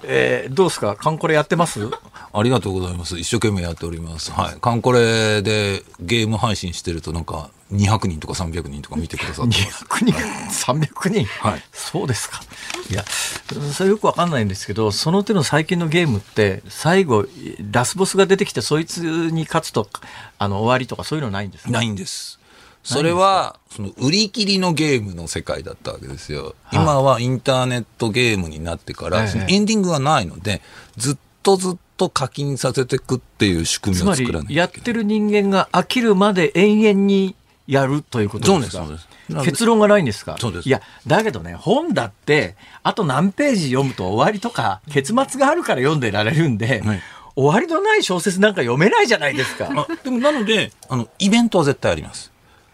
えー、どうですか？カンコレやってます？ありがとうございます。一生懸命やっております。はい。カンコレでゲーム配信してるとなんか200人とか300人とか見てくださって200人 ?300 人？はい。そうですか。いや、それよくわかんないんですけど、その手の最近のゲームって、最後、ラスボスが出てきて、そいつに勝つと、あの、終わりとかそういうのないんですかないんです。それは、その売り切りのゲームの世界だったわけですよ。今はインターネットゲームになってから、そのエンディングがないので、ずっとずっと課金させていくっていう仕組みを作らないやってる人間が飽きるまで永遠にやるということですか？そうです結論がないんですか？そうです。いやだけどね本だってあと何ページ読むと終わりとか結末があるから読んでられるんで、はい、終わりのない小説なんか読めないじゃないですか。でもなのであのイベントは絶対あります。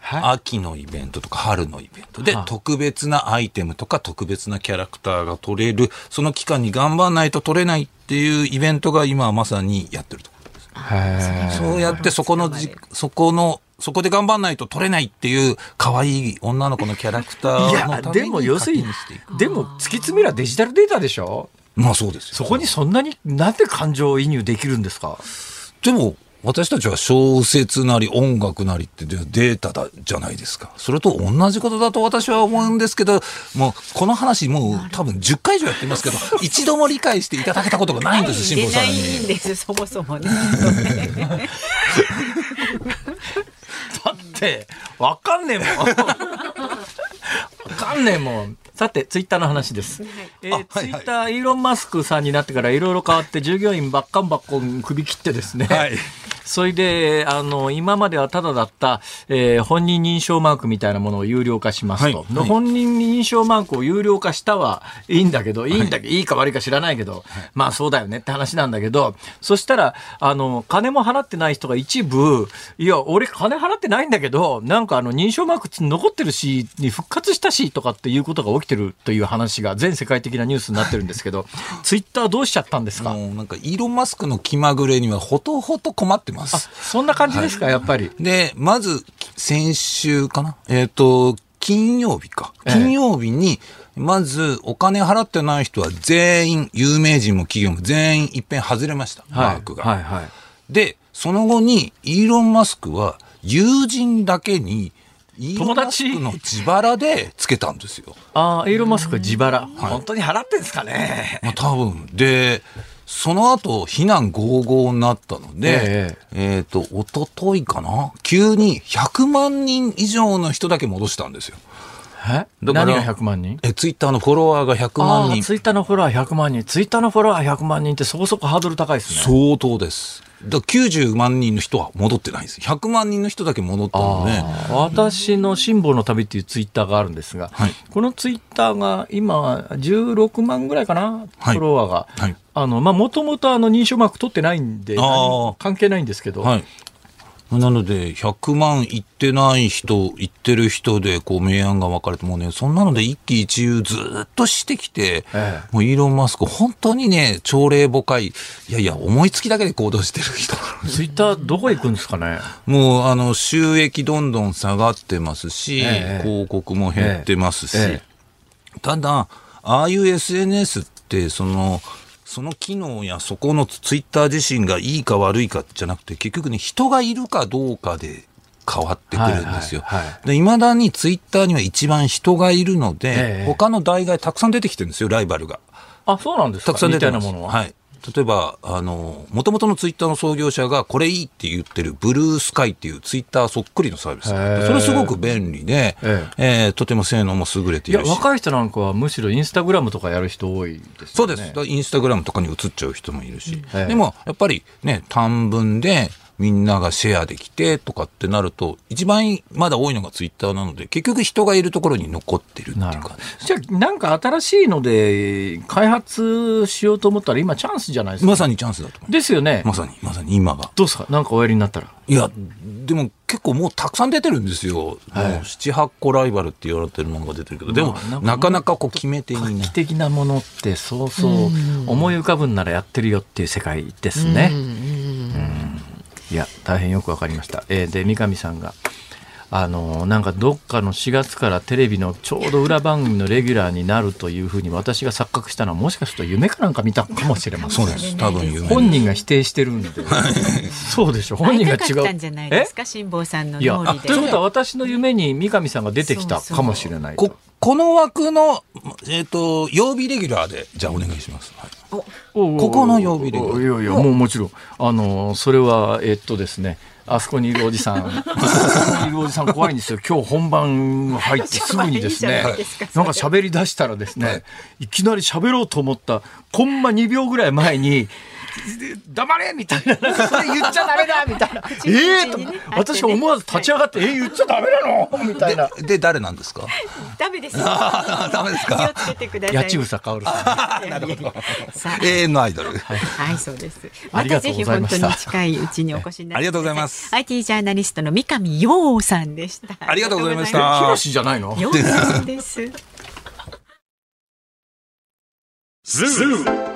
秋のイベントとか春のイベントで、特別なアイテムとか特別なキャラクターが取れる、その期間に頑張らないと取れないっていうイベントが今まさにやってるところです。そうやってそこのじ、そこの、そこで頑張らないと取れないっていう可愛い女の子のキャラクターのためにでも要するに、でも突き詰めりゃデジタルデータでしょ？まあそうですそこにそんなになんで感情移入できるんですか？でも私たちは小説なり音楽なりってデータだじゃないですか。それと同じことだと私は思うんですけど、もうこの話もう多分10回以上やってますけど、一度も理解していただけたことがないんです、辛坊さんに。ないんです、そもそもね。だって、わかんねえもん。わかんねえもん。さて、ツイッターの話です。はい、えー、ツイッター、イーロン・マスクさんになってからいろいろ変わって、従業員ばっかんばっこん首切ってですね、はい、それで、あの、今まではただだった、えー、本人認証マークみたいなものを有料化しますと。はい。はい、本人認証マークを有料化したはい。いんだけど、いいんだけど、いいか悪いか知らないけど、まあそうだよねって話なんだけど、そしたら、あの、金も払ってない人が一部、いや、俺金払ってないんだけど、なんかあの、認証マーク残ってるし、に復活したし、とかっていうことが起きてるという話が全世界的なニュースになってるんですけど、ツイッターどうしちゃったんですか？もうなんか、イーロン・マスクの気まぐれにはほとほと困ってます。そんな感じですか、はい、やっぱり。で、まず、先週かな？えっ、ー、と、金曜日か。金曜日に、まず、お金払ってない人は全員、有名人も企業も全員いっぺん外れました、マークが。はいはい、で、その後に、イーロン・マスクは、友人だけに、イーロン・マスクの自腹でつけたんですよ。ああ、イーロン・マスク自腹。はい、本当に払ってんですかね。まあ多分。で、その後、非難合々になったので、えー、えー、と、おとといかな？急に100万人以上の人だけ戻したんですよ。え？何が100万人？え、ツイッターのフォロワーが100万人。ツイッターのフォロワー100万人。ツイッターのフォロワー100万人ってそこそこハードル高いですね。相当です。だ90万人の人は戻ってないです。100万人の人だけ戻ったので。私の辛抱の旅っていうツイッターがあるんですが、はい、このツイッターが今16万ぐらいかな、フォロワーが。はい、あの、まあ、もともとあの認証マーク取ってないんで、関係ないんですけど、はい、なので、100万いってない人、いってる人で、こう、明暗が分かれて、もうね、そんなので一喜一憂ずっとしてきて、ええ、もうイーロン・マスク、本当にね、朝礼誤解、いやいや、思いつきだけで行動してる人ツイッター、どこ行くんですかね？もう、あの、収益どんどん下がってますし、え、広告も減ってますし、ただ、ああいう SNS って、その、その機能やそこのツイッター自身がいいか悪いかじゃなくて、結局ね、人がいるかどうかで変わってくるんですよ。はいはいはい、で、未だにツイッターには一番人がいるので、えー、他の代替たくさん出てきてるんですよ、ライバルが。あ、そうなんですか？たくさん出てるものは。はい。例えば、あの、もともとのツイッターの創業者がこれいいって言ってるブルースカイっていうツイッターそっくりのサービスそれすごく便利で、ええー、とても性能も優れているし。若い人なんかはむしろインスタグラムとかやる人多いですよね。そうです。インスタグラムとかに映っちゃう人もいるし。でも、やっぱりね、短文で、みんながシェアできてとかってなると、一番まだ多いのがツイッターなので、結局人がいるところに残ってるっていうか、じゃあ、なんか新しいので開発しようと思ったら今チャンスじゃないですか。まさにチャンスだと思う。ですよね。まさに、まさに今が。どうですか？なんかおやりになったら。いや、でも結構もうたくさん出てるんですよ。はい、7、8個ライバルって言われてるものが出てるけど、でも、まあ、なかなかこう決め手にな画期的なものってそうそう思い浮かぶんならやってるよっていう世界ですね。うんいや大変よくわかりました、えー、で三上さんがあのなんかどっかの4月からテレビのちょうど裏番組のレギュラーになるというふうに私が錯覚したのはもしかすると夢かなんか見たかもしれません。そうです。多分夢本人が否定してるんで。そうでしょ本人が違う。んじゃないですか辛坊さんの脳裏で。ということは私の夢に三上さんが出てきたかもしれない。ここの枠の、えーと、曜日レギュラーでじゃあお願いします、はい、ここの曜日レギュラー。いやいやもうもちろん。あのそれはえっとですねあそこにいるおじさん、あそこにいるおじさん怖いんですよ。今日本番入ってすぐにですね、なんか喋り出したらですね、い。きなり喋ろうと思ったコンマ2秒ぐらい前に、黙れみたいな、それ言っちゃダメだみたいな。ええと、私思わず立ち上がって、えー、言っちゃダメなの？みたいな。で、誰なんですか？ダメです ダメですか？気をつけてください。八千草薫さん。なるほど。永遠のアイドル。はい、そうです。またぜひ本当に近いうちにお越しになありがとうございます。IT ジャーナリストの三上洋さんでした。ありがとうございました。ひろしじゃないの？洋さんです。ズー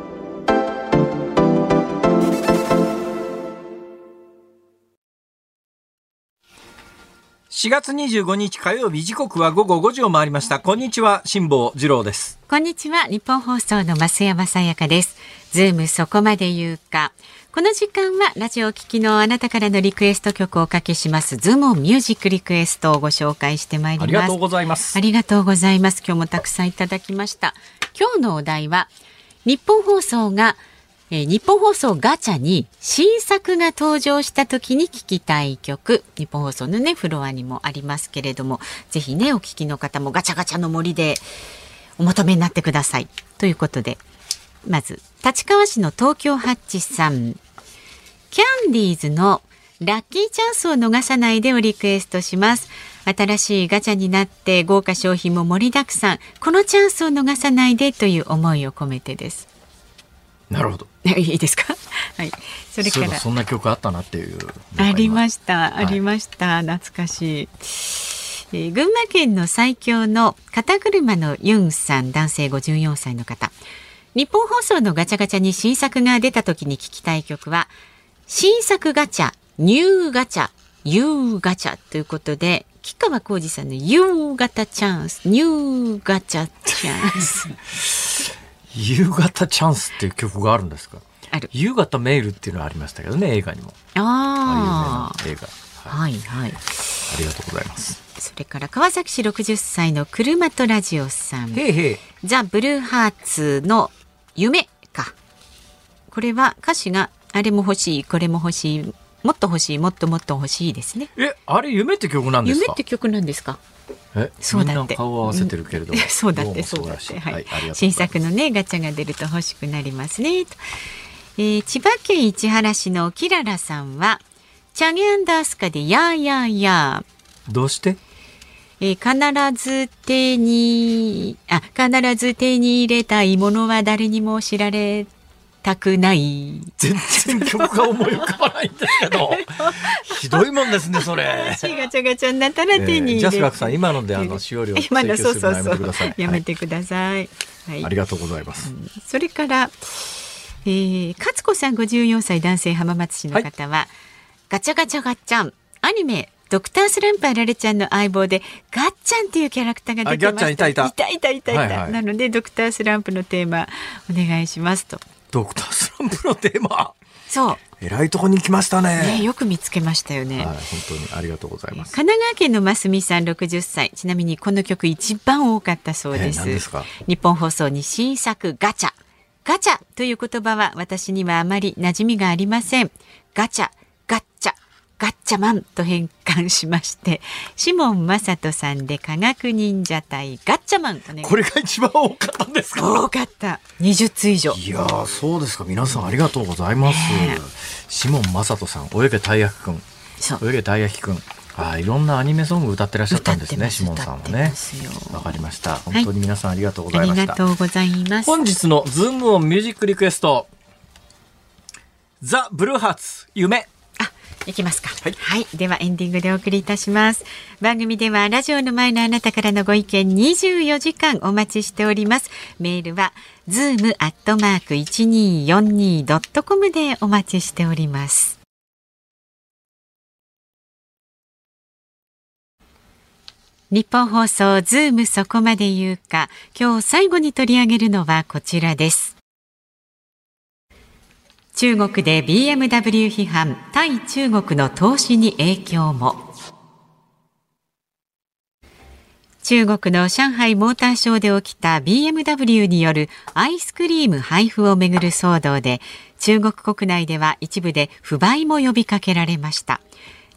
4月25日火曜日時刻は午後5時を回りました。こんにちは辛坊治郎です。こんにちは日本放送の増山さやかです。ズームそこまで言うか。この時間はラジオ聞きのあなたからのリクエスト曲をおかけしますズームミュージックリクエストをご紹介してまいります。ありがとうございます。ありがとうございます。今日もたくさんいただきました。今日のお題はニッポン放送がえー、ニッポン放送ガチャに新作が登場した時に聞きたい曲。ニッポン放送のねフロアにもありますけれどもぜひねお聞きの方もガチャガチャの森でお求めになってください。ということでまず立川市の東京ハッチさん。キャンディーズのラッキーチャンスを逃さないでをリクエストします。新しいガチャになって豪華商品も盛りだくさん。このチャンスを逃さないでという思いを込めてです。なるほど。いいですか？はい。それからそんな曲あったなっていう。ありました。ありました。懐かしい。えー、群馬県の最強の肩車のユンさん男性54歳の方日本放送のガチャガチャに新作が出た時に聞きたい曲は新作ガチャニューガチャユーガチャということで吉川浩司さんの夕方チャンスニューガチャチャンス 夕方チャンスっていう曲があるんですか？ある。夕方メールっていうのはありましたけどね映画にも。ああ映画。はい、はい、はい。ありがとうございます。それから川崎市60歳の車とラジオさん。へザ・ブルーハーツの夢か。これは歌詞があれも欲しいこれも欲しいもっと欲しいもっともっと欲しいですね。えあれ夢って曲なんですか？夢って曲なんですか？えそうだって。顔を合わせてるけれども、そうだってそうだって。はい、新作のねガチャが出ると欲しくなりますね。と、えー、千葉県市原市のキララさんはチャゲアンダースカでやーやーやー。どうして？えー、必ず手にあ必ず手に入れたいものは誰にも知られたくない。全然曲が思い浮かばないんですけど。ひどいもんですね、それ。ガチャガチャになったら手にジャスラックさん、今のであの使用量今のそうそうそう。やめてください。はい。ありがとうございます。それから、えー、勝子さん54歳男性浜松市の方は、はい、ガチャガチャガッチャンアニメドクタースランプあられちゃんの相棒でガッチャンっていうキャラクターが出てましたいたいたいたいたいた、はいはい、なのでドクタースランプのテーマお願いしますと。ドクタースランプのテーマ。そう。えらいとこに来ましたね。ねよく見つけましたよね。はい、本当にありがとうございます。神奈川県のますみさん60歳。ちなみにこの曲一番多かったそうです。です日本放送に新作ガチャ。ガチャという言葉は私にはあまり馴染みがありません。ガチャ、ガッチャ、ガッチャマンと変換しましてシモン・マサトさんで科学忍者隊ガッチャマンこれが一番多かったんですか？多かった。20通以上。いやそうですか。皆さんありがとうございます、ね、シモン・マサトさん泳げたい焼きくん。泳げたい焼きくん。あいろんなアニメソング歌ってらっしゃったんですねシモンさんはね。わかりました。本当に皆さんありがとうございました、はい、ありがとうございます。本日のズームオンミュージックリクエスト。ザ・ブルーハーツ夢いきますか、はい、はい、ではエンディングでお送りいたします。番組ではラジオの前のあなたからのご意見24時間お待ちしております。メールはズームアットマーク 1242.com でお待ちしております。日本放送ズームそこまで言うか今日最後に取り上げるのはこちらです中国で BMW 批判対中国の投資に影響も。中国の上海モーターショーで起きた BMW によるアイスクリーム配布をめぐる騒動で中国国内では一部で不買も呼びかけられました。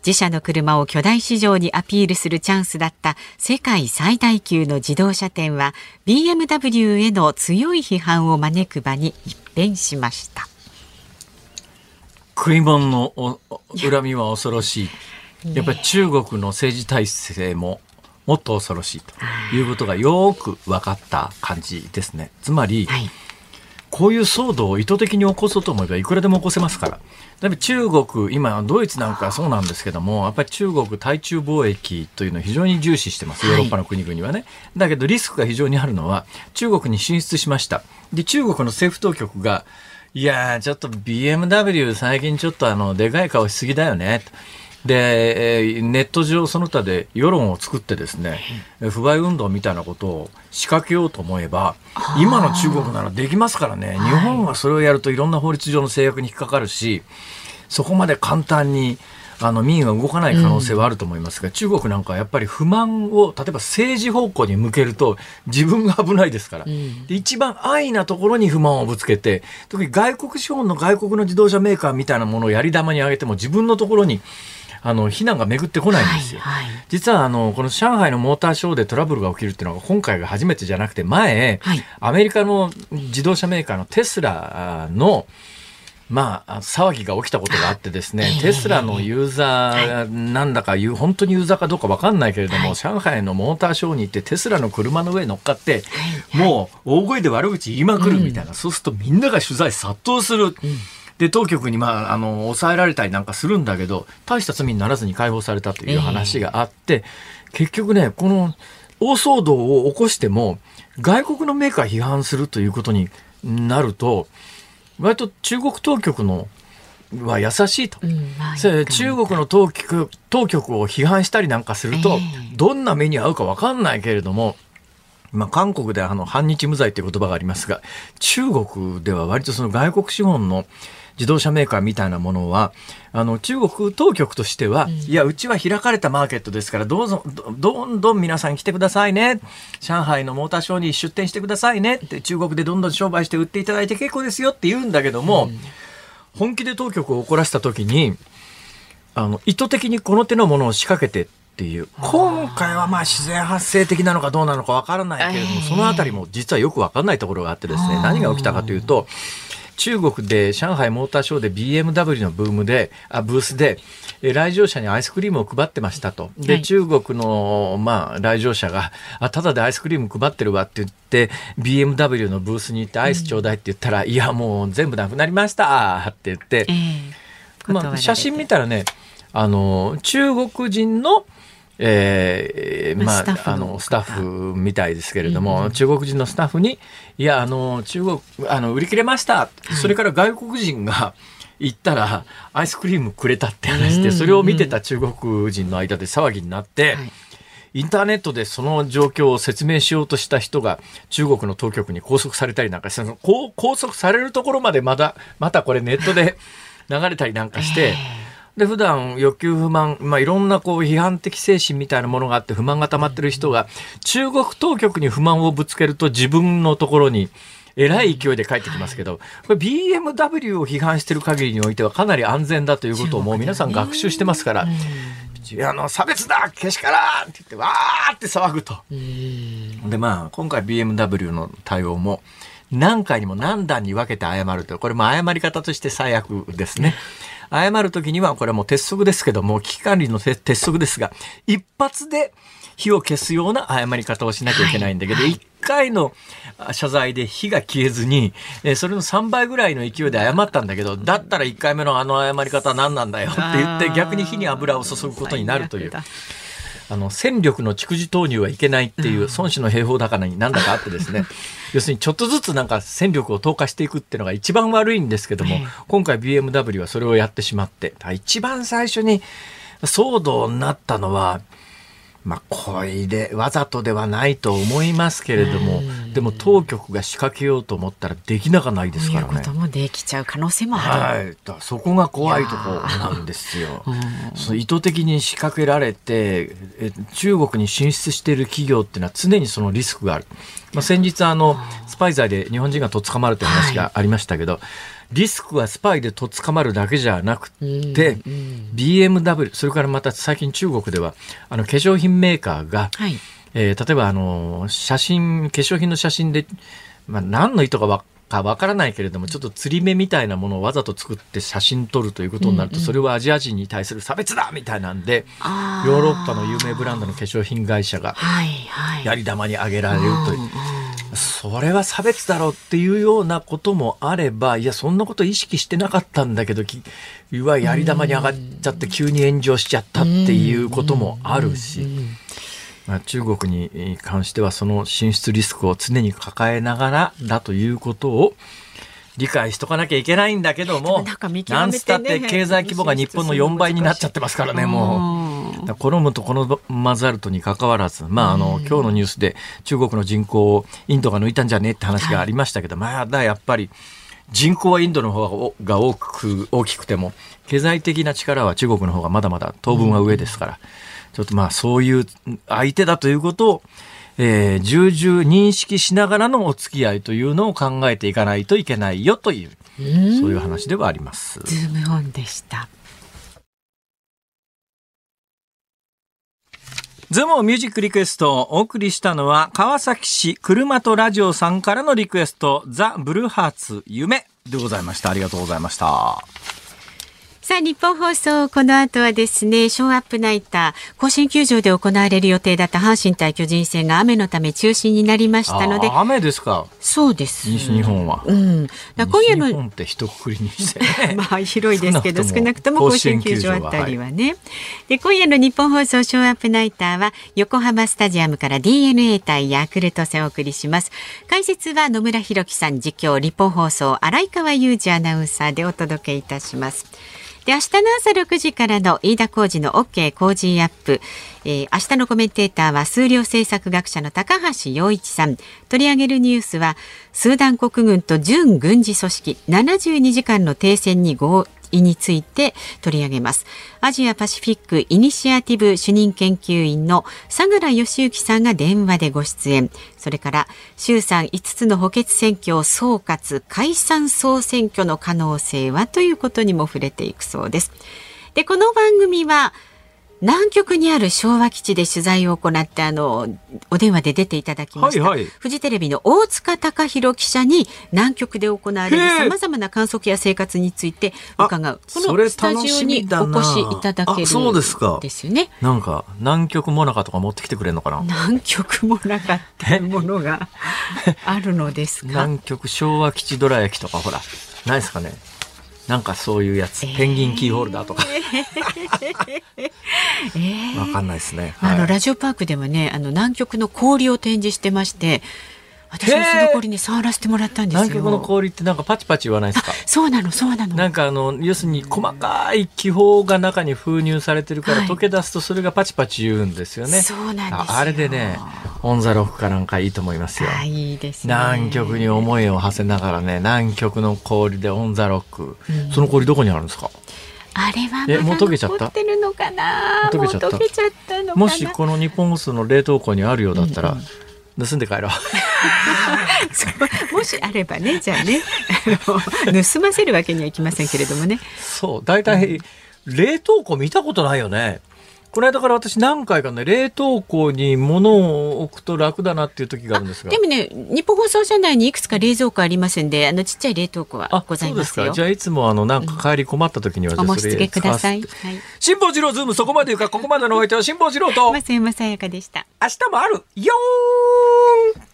自社の車を巨大市場にアピールするチャンスだった世界最大級の自動車店は BMW への強い批判を招く場に一変しました。食い物の恨みは恐ろしい。やっぱり中国の政治体制ももっと恐ろしいということがよく分かった感じですね。つまり、はい、こういう騒動を意図的に起こそうと思えばいくらでも起こせますから。だって中国、今、ドイツなんかそうなんですけども、やっぱり中国、対中貿易というのを非常に重視してます、ヨーロッパの国々はね。だけどリスクが非常にあるのは、中国に進出しました。で、中国の政府当局が、いやちょっと BMW 最近ちょっとあの、でかい顔しすぎだよね。で、ネット上その他で世論を作ってですね、不買運動みたいなことを仕掛けようと思えば、今の中国ならできますからね、日本はそれをやるといろんな法律上の制約に引っかかるし、そこまで簡単にあの民は動かない可能性はあると思いますが、うん、中国なんかはやっぱり不満を例えば政治方向に向けると自分が危ないですから、うん、で一番安易なところに不満をぶつけて特に外国資本の外国の自動車メーカーみたいなものをやり玉に上げても自分のところにあの非難が巡ってこないんですよ。はいはい、実はあのこの上海のモーターショーでトラブルが起きるっていうのは今回が初めてじゃなくて前、はい、アメリカの自動車メーカーのテスラのまあ、騒ぎが起きたことがあってですね、テスラのユーザーなんだか、本当にユーザーかどうか分かんないけれども、上海のモーターショーに行ってテスラの車の上に乗っかって、もう大声で悪口言いまくるみたいな、そうするとみんなが取材殺到する。で当局に、まあ、あの抑えられたりなんかするんだけど大した罪にならずに解放されたという話があって、結局ねこの大騒動を起こしても外国のメーカー批判するということになると割と中国当局のは優しいと、うんまあ、中国の当局当局を批判したりなんかすると、えー、どんな目に遭うか分かんないけれども、まあ、韓国であの反日無罪という言葉がありますが中国では割とその外国資本の自動車メーカーみたいなものはあの中国当局としては、うん、いやうちは開かれたマーケットですからどうぞどんどん皆さん来てくださいね。上海のモーターショーに出店してくださいね。って中国でどんどん商売して売っていただいて結構ですよって言うんだけども、うん、本気で当局を怒らせた時にあの意図的にこの手のものを仕掛けてっていう今回はまあ自然発生的なのかどうなのかわからないけれども、そのあたりも実はよくわかんないところがあってですね何が起きたかというと中国で上海モーターショーで BMW のブームであブースで来場者にアイスクリームを配ってましたと。で、はい、中国の、まあ、来場者が、あ、ただでアイスクリーム配ってるわって言って、BMW のブースに行ってアイスちょうだいって言ったら、うん、いや、もう全部なくなりましたって言って、えー、まあ、写真見たらね、あの、中国人のえー、まあ、あの、スタッフみたいですけれども、うん、中国人のスタッフに、いや、あの、中国、あの、売り切れました。はい、それから外国人が、行ったらアイスクリームくれたって話で、それを見てた中国人の間で騒ぎになって、インターネットでその状況を説明しようとした人が中国の当局に拘束されたりなんかして、拘束されるところまでまだ、またこれネットで流れたりなんかして、で普段欲求不満、まあ、いろんなこう批判的精神みたいなものがあって不満が溜まってる人が中国当局に不満をぶつけると自分のところにえらい勢いで帰ってきますけど、これ BMW を批判している限りにおいてはかなり安全だということをもう皆さん学習してますから、あの差別だけしからんって言ってわーって騒ぐと。でまあ今回 BMW の対応も何回にも何段に分けて謝るとこれも謝り方として最悪ですね。謝るときには、これはもう鉄則ですけども、危機管理の鉄則ですが、一発で火を消すような謝り方をしなきゃいけないんだけど、一、はい、回の謝罪で火が消えずに、えそれの3倍ぐらいの勢いで謝ったんだけど、だったら1回目のあの謝り方は何なんだよって言って、逆に火に油を注ぐことになるという。あの戦力の蓄次投入はいけないっていう孫子の兵法だからになんだかあってですね。要するにちょっとずつなんか戦力を投下していくっていうのが一番悪いんですけども、今回 BMW はそれをやってしまって。一番最初に騒動になったのはまあ、こいでわざとではないと思いますけれども、でも当局が仕掛けようと思ったらできなかないですからね。いうこともできちゃう可能性もある。はい、そこが怖いところなんですよ。その意図的に仕掛けられてえ中国に進出している企業っていうのは常にそのリスクがある。まあ、先日あのスパイ罪で日本人がとっ捕まるという話がありましたけど、はいリスクはスパイでとっ捕まるだけじゃなくて、うんうん、BMW それからまた最近中国ではあの化粧品メーカーが、はい、えー、例えばあの写真化粧品の写真で、まあ、何の意図かわかわからないけれどもちょっと釣り目みたいなものをわざと作って写真撮るということになると、それはアジア人に対する差別だみたいなんでヨーロッパの有名ブランドの化粧品会社がやり玉に挙げられるという。それは差別だろうっていうようなこともあればいやそんなこと意識してなかったんだけどいわやり玉に上がっちゃって急に炎上しちゃったっていうこともあるし。まあ、中国に関してはその進出リスクを常に抱えながらだということを理解しとかなきゃいけないんだけども、なんつったって経済規模が日本の4倍になっちゃってますからね、もう。好むと好まざるとにかかわらず、まあ、あの、今日のニュースで中国の人口をインドが抜いたんじゃねって話がありましたけど、はい、まだやっぱり、人口はインドの方が多く大きくても経済的な力は中国の方がまだまだ当分は上ですから、ちょっとまあそういう相手だということを、えー、重々認識しながらのお付き合いというのを考えていかないといけないよというそういう話ではあります。ズームオンでした。ズモミュージックリクエストをお送りしたのは川崎市車とラジオさんからのリクエストザ・ブルーハーツ夢でございました。ありがとうございました。さあ、日本放送、この後はですね、ショーアップナイター、甲子園球場で行われる予定だった阪神対巨人戦が雨のため中止になりましたので。雨ですかそうです。西日本は。うん。だ今夜の。日本って一括りにして、ね、まあ、広いですけど、少なくとも甲子園球場あたりはね。はい、で、今夜の日本放送、ショーアップナイターは、横浜スタジアムから DNA 対ヤクルト戦をお送りします。解説は野村弘樹さん、実況、日本放送、荒川裕二アナウンサーでお届けいたします。で明日の朝6時からの飯田浩二の OK 工事アップ、えー、明日のコメンテーターは数量政策学者の高橋洋一さん。取り上げるニュースはスーダン国軍と準軍事組織72時間の停戦に合胃について取り上げます。アジアパシフィックイニシアティブ主任研究員の相良義行さんが電話でご出演。それから衆参5つの補欠選挙総括解散総選挙の可能性はということにも触れていくそうです。でこの番組は南極にある昭和基地で取材を行ってあのお電話で出ていただきました、はいはい、フジテレビの大塚隆弘記者に南極で行われるさまざまな観測や生活について伺う。このスタジオにお越しいただけるそうですかですよねなんか。南極もなかとか持ってきてくれるのかな？南極もなかっていうものがあるのですか？南極昭和基地どら焼きとかほらないですかね？なんかそういうやつ、ペンギンキーホルダーとか。えー、わかんないですね。あの、ラジオパークでもね、あの南極の氷を展示してまして。私もその氷に触らせてもらったんですよ。南極の氷ってなんかパチパチ言わないですか？そうなの、そうなの。なんかあの要するに細かい気泡が中に封入されてるから、溶け出すとそれがパチパチ言うんですよね。そうなんですあれでね、オンザロックかなんかいいと思いますよ。いいですね。南極に思いを馳せながらね、南極の氷でオンザロック。うん、その氷どこにあるんですか？あれはまだ残ってるのかな？もう溶けちゃった？のもしこの日本放送の冷凍庫にあるようだったら。うんうん盗んで帰ろ う。もしあればねじゃあね。盗ませるわけにはいきませんけれどもね。そう大体、冷凍庫見たことないよねこの間から私何回かね冷凍庫に物を置くと楽だなっていう時があるんですが。でもね日本放送社内にいくつか冷蔵庫ありますんであのちっちゃい冷凍庫はございますよ。じゃあいつもあのなんか帰り困った時には、お申し付けください、はい、辛坊治郎ズームそこまで言うかここまでのお相手は辛坊治郎と。増山さやかでした。明日もある。よー